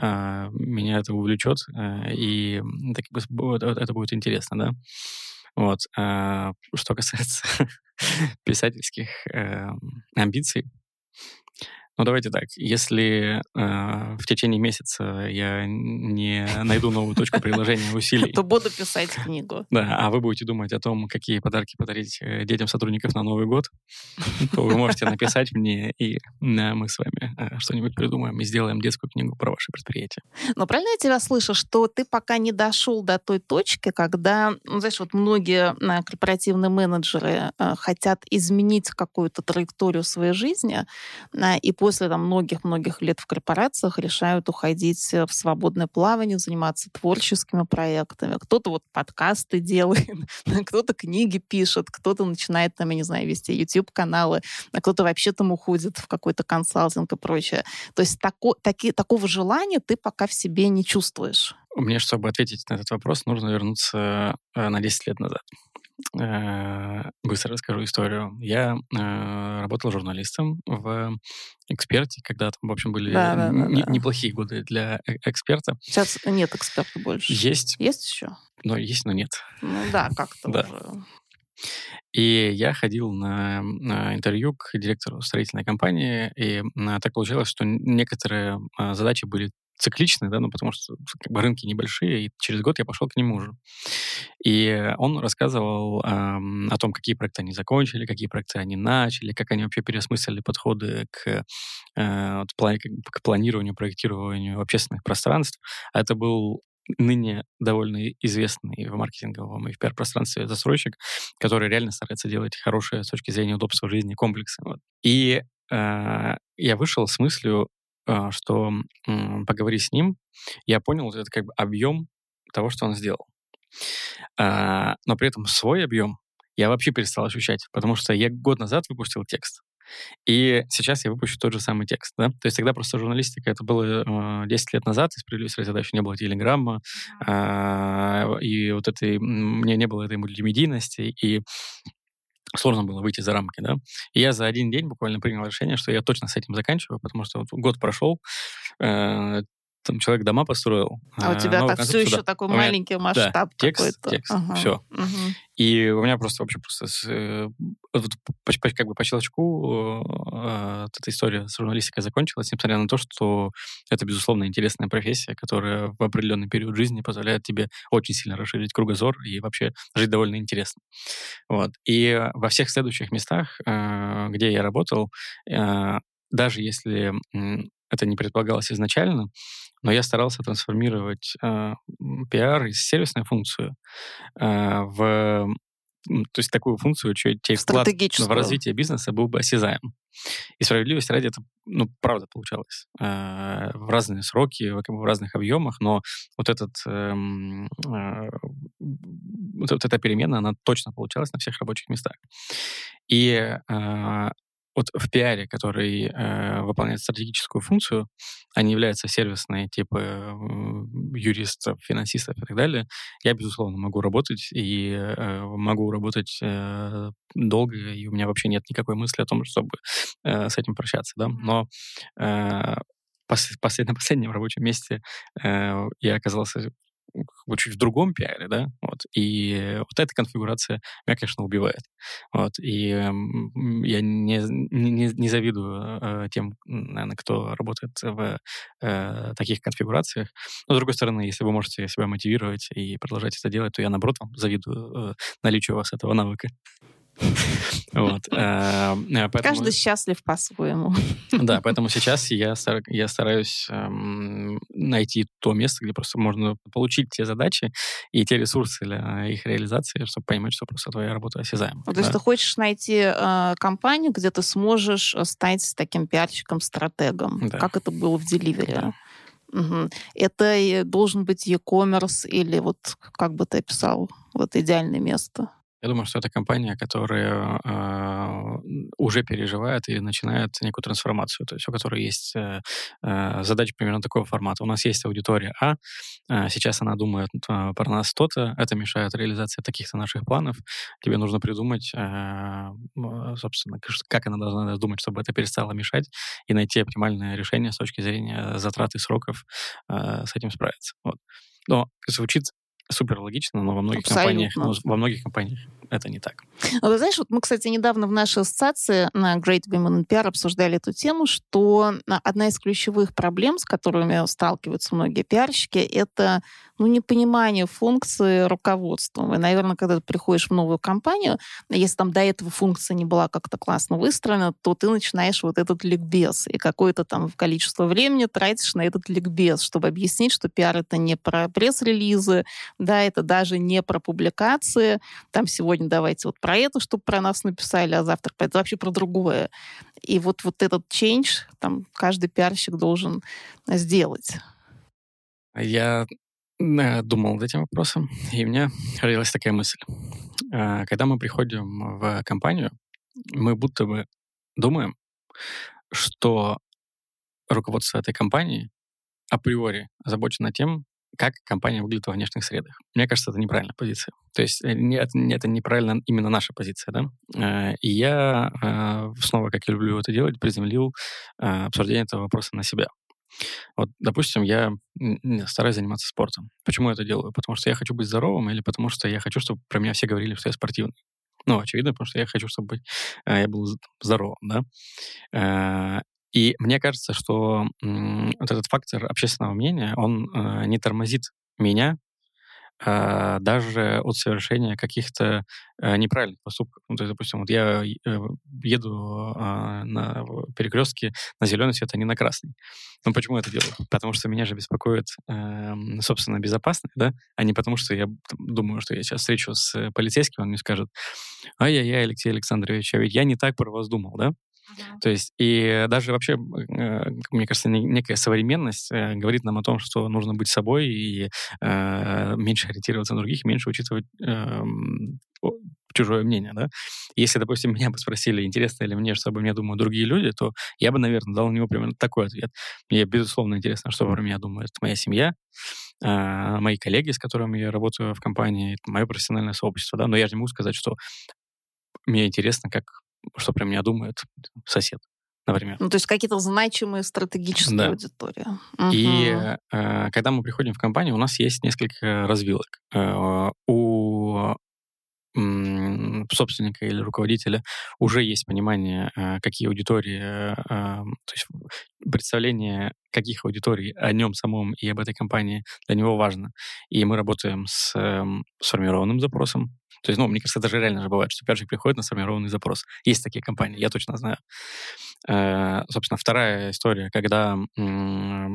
э, меня это увлечет, э, и это, как бы, это будет интересно, да. Вот. Э, что касается писательских э, амбиций, ну, давайте так. Если э, в течение месяца я не найду новую точку приложения усилий... То буду писать книгу. Да, а вы будете думать о том, какие подарки подарить э, детям сотрудников на Новый год, то вы можете написать мне, и мы с вами э, что-нибудь придумаем и сделаем детскую книгу про ваше предприятие. Но правильно я тебя слышу, что ты пока не дошел до той точки, когда, ну, знаешь, вот многие э, корпоративные менеджеры хотят изменить какую-то траекторию своей жизни, и после там, многих-многих лет в корпорациях решают уходить в свободное плавание, заниматься творческими проектами. Кто-то вот подкасты делает, кто-то книги пишет, кто-то начинает, там, я не знаю, вести YouTube-каналы, а кто-то вообще там уходит в какой-то консалтинг и прочее. То есть тако, таки, такого желания ты пока в себе не чувствуешь. Мне, чтобы ответить на этот вопрос, нужно вернуться э, на 10 лет назад. Э, быстро расскажу историю. Я э, работал журналистом в эксперте, когда там, в общем, были да, да, да, не, да. неплохие годы для э, эксперта. Сейчас нет эксперта больше. Есть. Есть еще? Но есть, но нет. Ну да, как-то да. уже. И я ходил на, на интервью к директору строительной компании, и а, так получилось, что некоторые а, задачи были цикличный, да, ну, потому что как бы рынки небольшие, и через год я пошел к нему уже. И он рассказывал эм, о том, какие проекты они закончили, какие проекты они начали, как они вообще переосмыслили подходы к, э, вот, плани, к планированию, проектированию общественных пространств. А это был ныне довольно известный в маркетинговом и в пиар-пространстве застройщик, который реально старается делать хорошие с точки зрения удобства жизни комплексы. Вот. И э, я вышел с мыслью что поговорив с ним, я понял этот как бы объем того, что он сделал. А, но при этом свой объем я вообще перестал ощущать, потому что я год назад выпустил текст, и сейчас я выпущу тот же самый текст. Да? То есть тогда просто журналистика, это было э, 10 лет назад, и справедливости ради еще не было телеграмма, э, и вот этой, мне не было этой мультимедийности, и сложно было выйти за рамки, да. И я за один день буквально принял решение, что я точно с этим заканчиваю, потому что вот год прошел, э, там человек дома построил. А у тебя так все еще такой у маленький масштаб да, текст, текст, ага. все. Угу. И у меня просто вообще просто с, э, вот, по, по, как бы по щелчку э, эта история с журналистикой закончилась, несмотря на то, что это, безусловно, интересная профессия, которая в определенный период жизни позволяет тебе очень сильно расширить кругозор и вообще жить довольно интересно. Вот. И во всех следующих местах, э, где я работал, э, даже если это не предполагалось изначально, но я старался трансформировать э, пиар из сервисной функции э, в то есть такую функцию, чей, вклад в развитие бизнеса был бы осязаем. И справедливость ради это, ну, правда получалось. Э, в разные сроки, в, в разных объемах, но вот, этот, э, э, вот, вот эта перемена, она точно получалась на всех рабочих местах. И э, вот в пиаре, который э, выполняет стратегическую функцию, а не является сервисной, типа э, юристов, финансистов и так далее, я, безусловно, могу работать и э, могу работать э, долго, и у меня вообще нет никакой мысли о том, чтобы э, с этим прощаться, да, но э, пос, послед, на последнем рабочем месте э, я оказался чуть в другом пиаре, да, вот, и вот эта конфигурация меня, конечно, убивает, вот, и я не, не, не завидую э, тем, наверное, кто работает в э, таких конфигурациях, но, с другой стороны, если вы можете себя мотивировать и продолжать это делать, то я, наоборот, вам завидую э, наличию у вас этого навыка. Вот. Э, э, Каждый счастлив по-своему. Да, поэтому сейчас я, я стараюсь эм, найти то место, где просто можно получить те задачи и те ресурсы для их реализации, чтобы понимать, что просто твоя работа осязаема. То есть ты хочешь найти э, компанию, где ты сможешь стать таким пиарщиком-стратегом, как это было в Delivery. Угу. Это должен быть e-commerce или вот как бы ты описал, вот идеальное место? Я думаю, что это компания, которая э, уже переживает и начинает некую трансформацию, то есть у которой есть э, э, задача примерно такого формата. У нас есть аудитория А, э, сейчас она думает э, про нас что-то, это мешает реализации таких-то наших планов. Тебе нужно придумать, э, собственно, как она должна думать, чтобы это перестало мешать, и найти оптимальное решение с точки зрения затрат и сроков э, с этим справиться. Вот. Но звучит супер логично, но во многих Абсолютно. компаниях, ну, во многих компаниях это не так. Ну, вы знаешь, вот мы, кстати, недавно в нашей ассоциации на Great Women in PR обсуждали эту тему, что одна из ключевых проблем, с которыми сталкиваются многие пиарщики, это ну, непонимание функции руководства. И, наверное, когда ты приходишь в новую компанию, если там до этого функция не была как-то классно выстроена, то ты начинаешь вот этот ликбез, и какое-то там количество времени тратишь на этот ликбез, чтобы объяснить, что пиар — это не про пресс-релизы, да, это даже не про публикации, там сегодня давайте вот про это, чтобы про нас написали, а завтра это вообще про другое. И вот, вот этот change там каждый пиарщик должен сделать. Я э, думал над этим вопросом, и у меня родилась такая мысль. Э, когда мы приходим в компанию, мы будто бы думаем, что руководство этой компании априори озабочено тем, как компания выглядит во внешних средах. Мне кажется, это неправильная позиция. То есть э, нет, это неправильно именно наша позиция, да. Э, и я э, снова, как я люблю это делать, приземлил обсуждение этого вопроса на себя. Вот, допустим, я стараюсь заниматься спортом. Почему я это делаю? Потому что я хочу быть здоровым или потому что я хочу, чтобы про меня все говорили, что я спортивный? Ну, очевидно, потому что я хочу, чтобы я был здоровым, да. И мне кажется, что вот этот фактор общественного мнения, он э, не тормозит меня э, даже от совершения каких-то э, неправильных поступков. Ну, то есть, допустим, вот я э, еду э, на перекрестке на зеленый свет, а не на красный. Ну, почему я это делаю? Потому что меня же беспокоит, э, собственно, безопасность, да, а не потому, что я думаю, что я сейчас встречу с полицейским, он мне скажет, ай-яй-яй, Алексей Александрович, а ведь я не так про вас думал, да? То есть и даже вообще, э, мне кажется, некая современность э, говорит нам о том, что нужно быть собой и э, меньше ориентироваться на других, меньше учитывать эм, чужое мнение, да. Если, допустим, меня бы спросили, интересно ли мне, что обо мне думают другие люди, то я бы, наверное, дал на него примерно такой ответ. Мне, безусловно, интересно, что про меня думает моя семья, мои коллеги, с которыми я работаю в компании, мое профессиональное сообщество, да, но я же не могу сказать, что мне интересно, как что про меня думает сосед, например. Ну, то есть какие-то значимые стратегические да. аудитории. И э, когда мы приходим в компанию, у нас есть несколько развилок. Э, у собственника или руководителя уже есть понимание, э, какие аудитории, то есть представление каких аудиторий о нем самом и об этой компании для него важно. И мы работаем с эм, сформированным запросом, то есть, ну, мне кажется, это же реально же бывает, что пиарщик приходит на сформированный запрос. Есть такие компании, я точно знаю. Э, собственно, вторая история, когда э,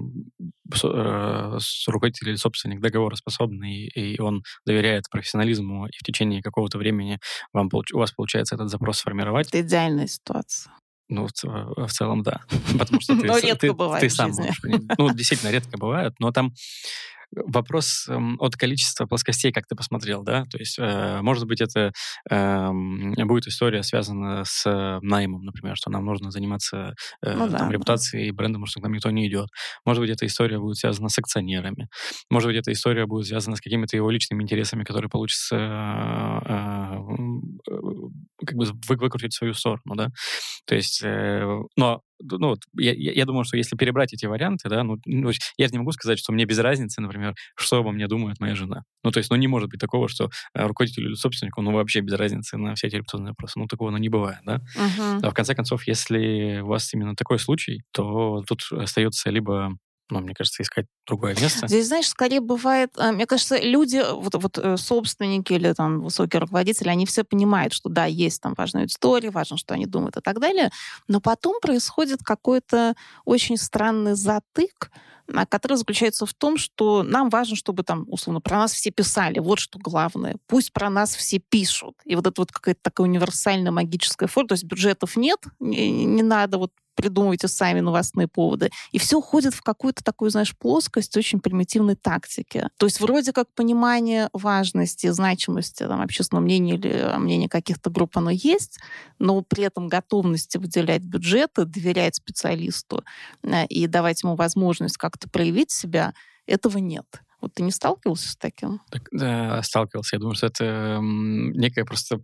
руководитель или собственник договороспособный, и он доверяет профессионализму, и в течение какого-то времени вам, у вас получается этот запрос сформировать. Это идеальная ситуация. Ну, в, целом, да. Потому что ты, редко ты, бывает ты сам можешь Ну, действительно, редко бывает, но там вопрос э, от количества плоскостей, как ты посмотрел, да, то есть, э, может быть, это э, будет история связана с наймом, например, что нам нужно заниматься э, ну, там, да, репутацией да. брендом, что к нам никто не идет. Может быть, эта история будет связана с акционерами. Может быть, эта история будет связана с какими-то его личными интересами, которые получится, э, э, как бы выкрутить свою сторону, да. То есть, э, но ну, вот, я, я думаю, что если перебрать эти варианты, да, ну, ну, я не могу сказать, что мне без разницы, например, что обо мне думает моя жена. Ну, то есть, ну, не может быть такого, что э, руководителю или собственнику, ну, вообще без разницы на все эти репутационные вопросы. Ну, такого, ну, не бывает, да. Uh-huh. А в конце концов, если у вас именно такой случай, то тут остается либо ну, мне кажется, искать другое место. Здесь, знаешь, скорее бывает, э, мне кажется, люди, вот, вот э, собственники или там высокие руководители, они все понимают, что да, есть там важная история, важно, что они думают и так далее, но потом происходит какой-то очень странный затык, а, который заключается в том, что нам важно, чтобы там, условно, про нас все писали. Вот что главное. Пусть про нас все пишут. И вот это вот какая-то такая универсальная магическая форма. То есть бюджетов нет, не, не надо вот придумывайте сами новостные поводы. И все уходит в какую-то такую, знаешь, плоскость очень примитивной тактики. То есть вроде как понимание важности, значимости там, общественного мнения или мнения каких-то групп оно есть, но при этом готовности выделять бюджеты, доверять специалисту э, и давать ему возможность как-то проявить себя, этого нет. Вот ты не сталкивался с таким? Так, да, сталкивался. Я думаю, что это некая просто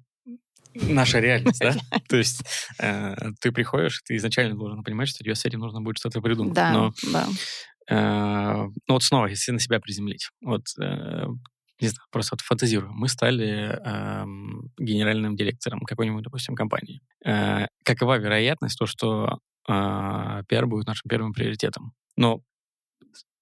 наша реальность, да? То есть э, ты приходишь, ты изначально должен понимать, что тебе с этим нужно будет что-то придумать. Да, да. Э, ну вот снова, если на себя приземлить, вот э, не знаю, просто вот фантазирую. Мы стали э, генеральным директором какой-нибудь, допустим, компании. Э, какова вероятность то, что э, пиар будет нашим первым приоритетом? Но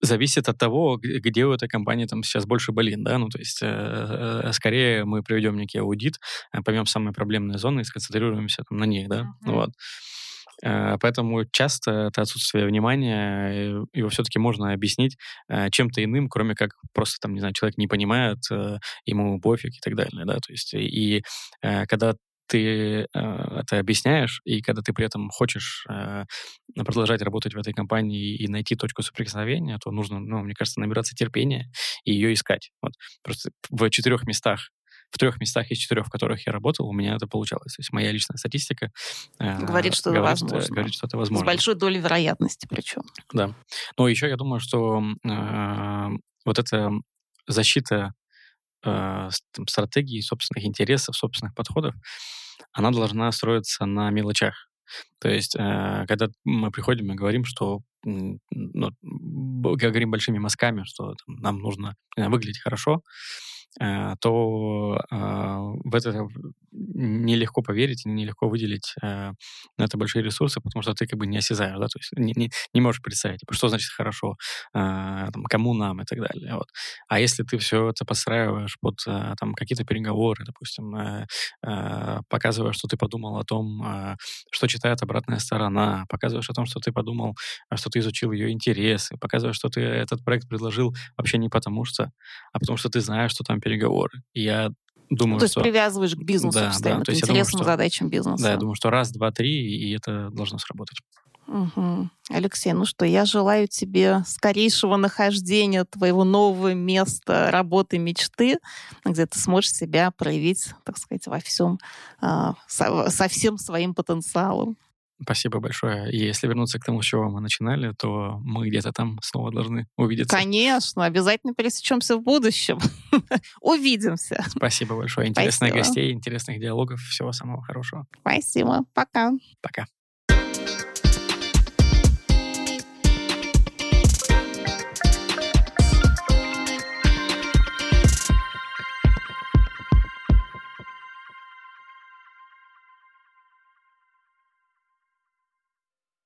зависит от того, где у этой компании там сейчас больше болит, да, ну, то есть э, э, скорее мы проведем некий аудит, э, поймем самые проблемные зоны и сконцентрируемся там на них, да, uh-huh. вот. Э, поэтому часто это отсутствие внимания, э, его все-таки можно объяснить э, чем-то иным, кроме как просто, там, не знаю, человек не понимает, ему пофиг и так далее, да, то есть и когда ты э, это объясняешь, и когда ты при этом хочешь э, продолжать работать в этой компании и найти точку соприкосновения, то нужно, ну, мне кажется, набираться терпения и ее искать. Вот. Просто в четырех местах в трех местах из четырех, в которых я работал, у меня это получалось. То есть моя личная статистика э, говорит, что говорит, это возможно. Говорит, что это возможно. С большой долей вероятности причем. Да. Но еще я думаю, что э, вот эта защита э, стратегии собственных интересов, собственных подходов, она должна строиться на мелочах. То есть, э, когда мы приходим и говорим, что ну, говорим большими мазками, что там, нам нужно выглядеть хорошо, то а, в это нелегко поверить, нелегко выделить э, на это большие ресурсы, потому что ты как бы не осязаешь, да, то есть не, не, не можешь представить, типа, что значит хорошо, э, там, кому нам и так далее. Вот. А если ты все это подстраиваешь под там, какие-то переговоры, допустим, показываешь, что ты подумал о том, что читает обратная сторона, показываешь о том, что ты подумал, что ты изучил ее интересы, показываешь, что ты этот проект предложил вообще не потому что, а потому что ты знаешь, что там переговоры. Я думаю, то есть что... привязываешь к бизнесу да, постоянно, да, то есть интересным думаю, что... задачам бизнеса. Да, я думаю, что раз, два, три, и это должно сработать. Угу. Алексей, ну что, я желаю тебе скорейшего нахождения твоего нового места работы мечты, где ты сможешь себя проявить, так сказать, во всем, а, со всем своим потенциалом. Спасибо большое. И если вернуться к тому, с чего мы начинали, то мы где-то там снова должны увидеться. Конечно, обязательно пересечемся в будущем. Увидимся. Спасибо большое. Интересных Спасибо. гостей, интересных диалогов. Всего самого хорошего. Спасибо. Пока. Пока.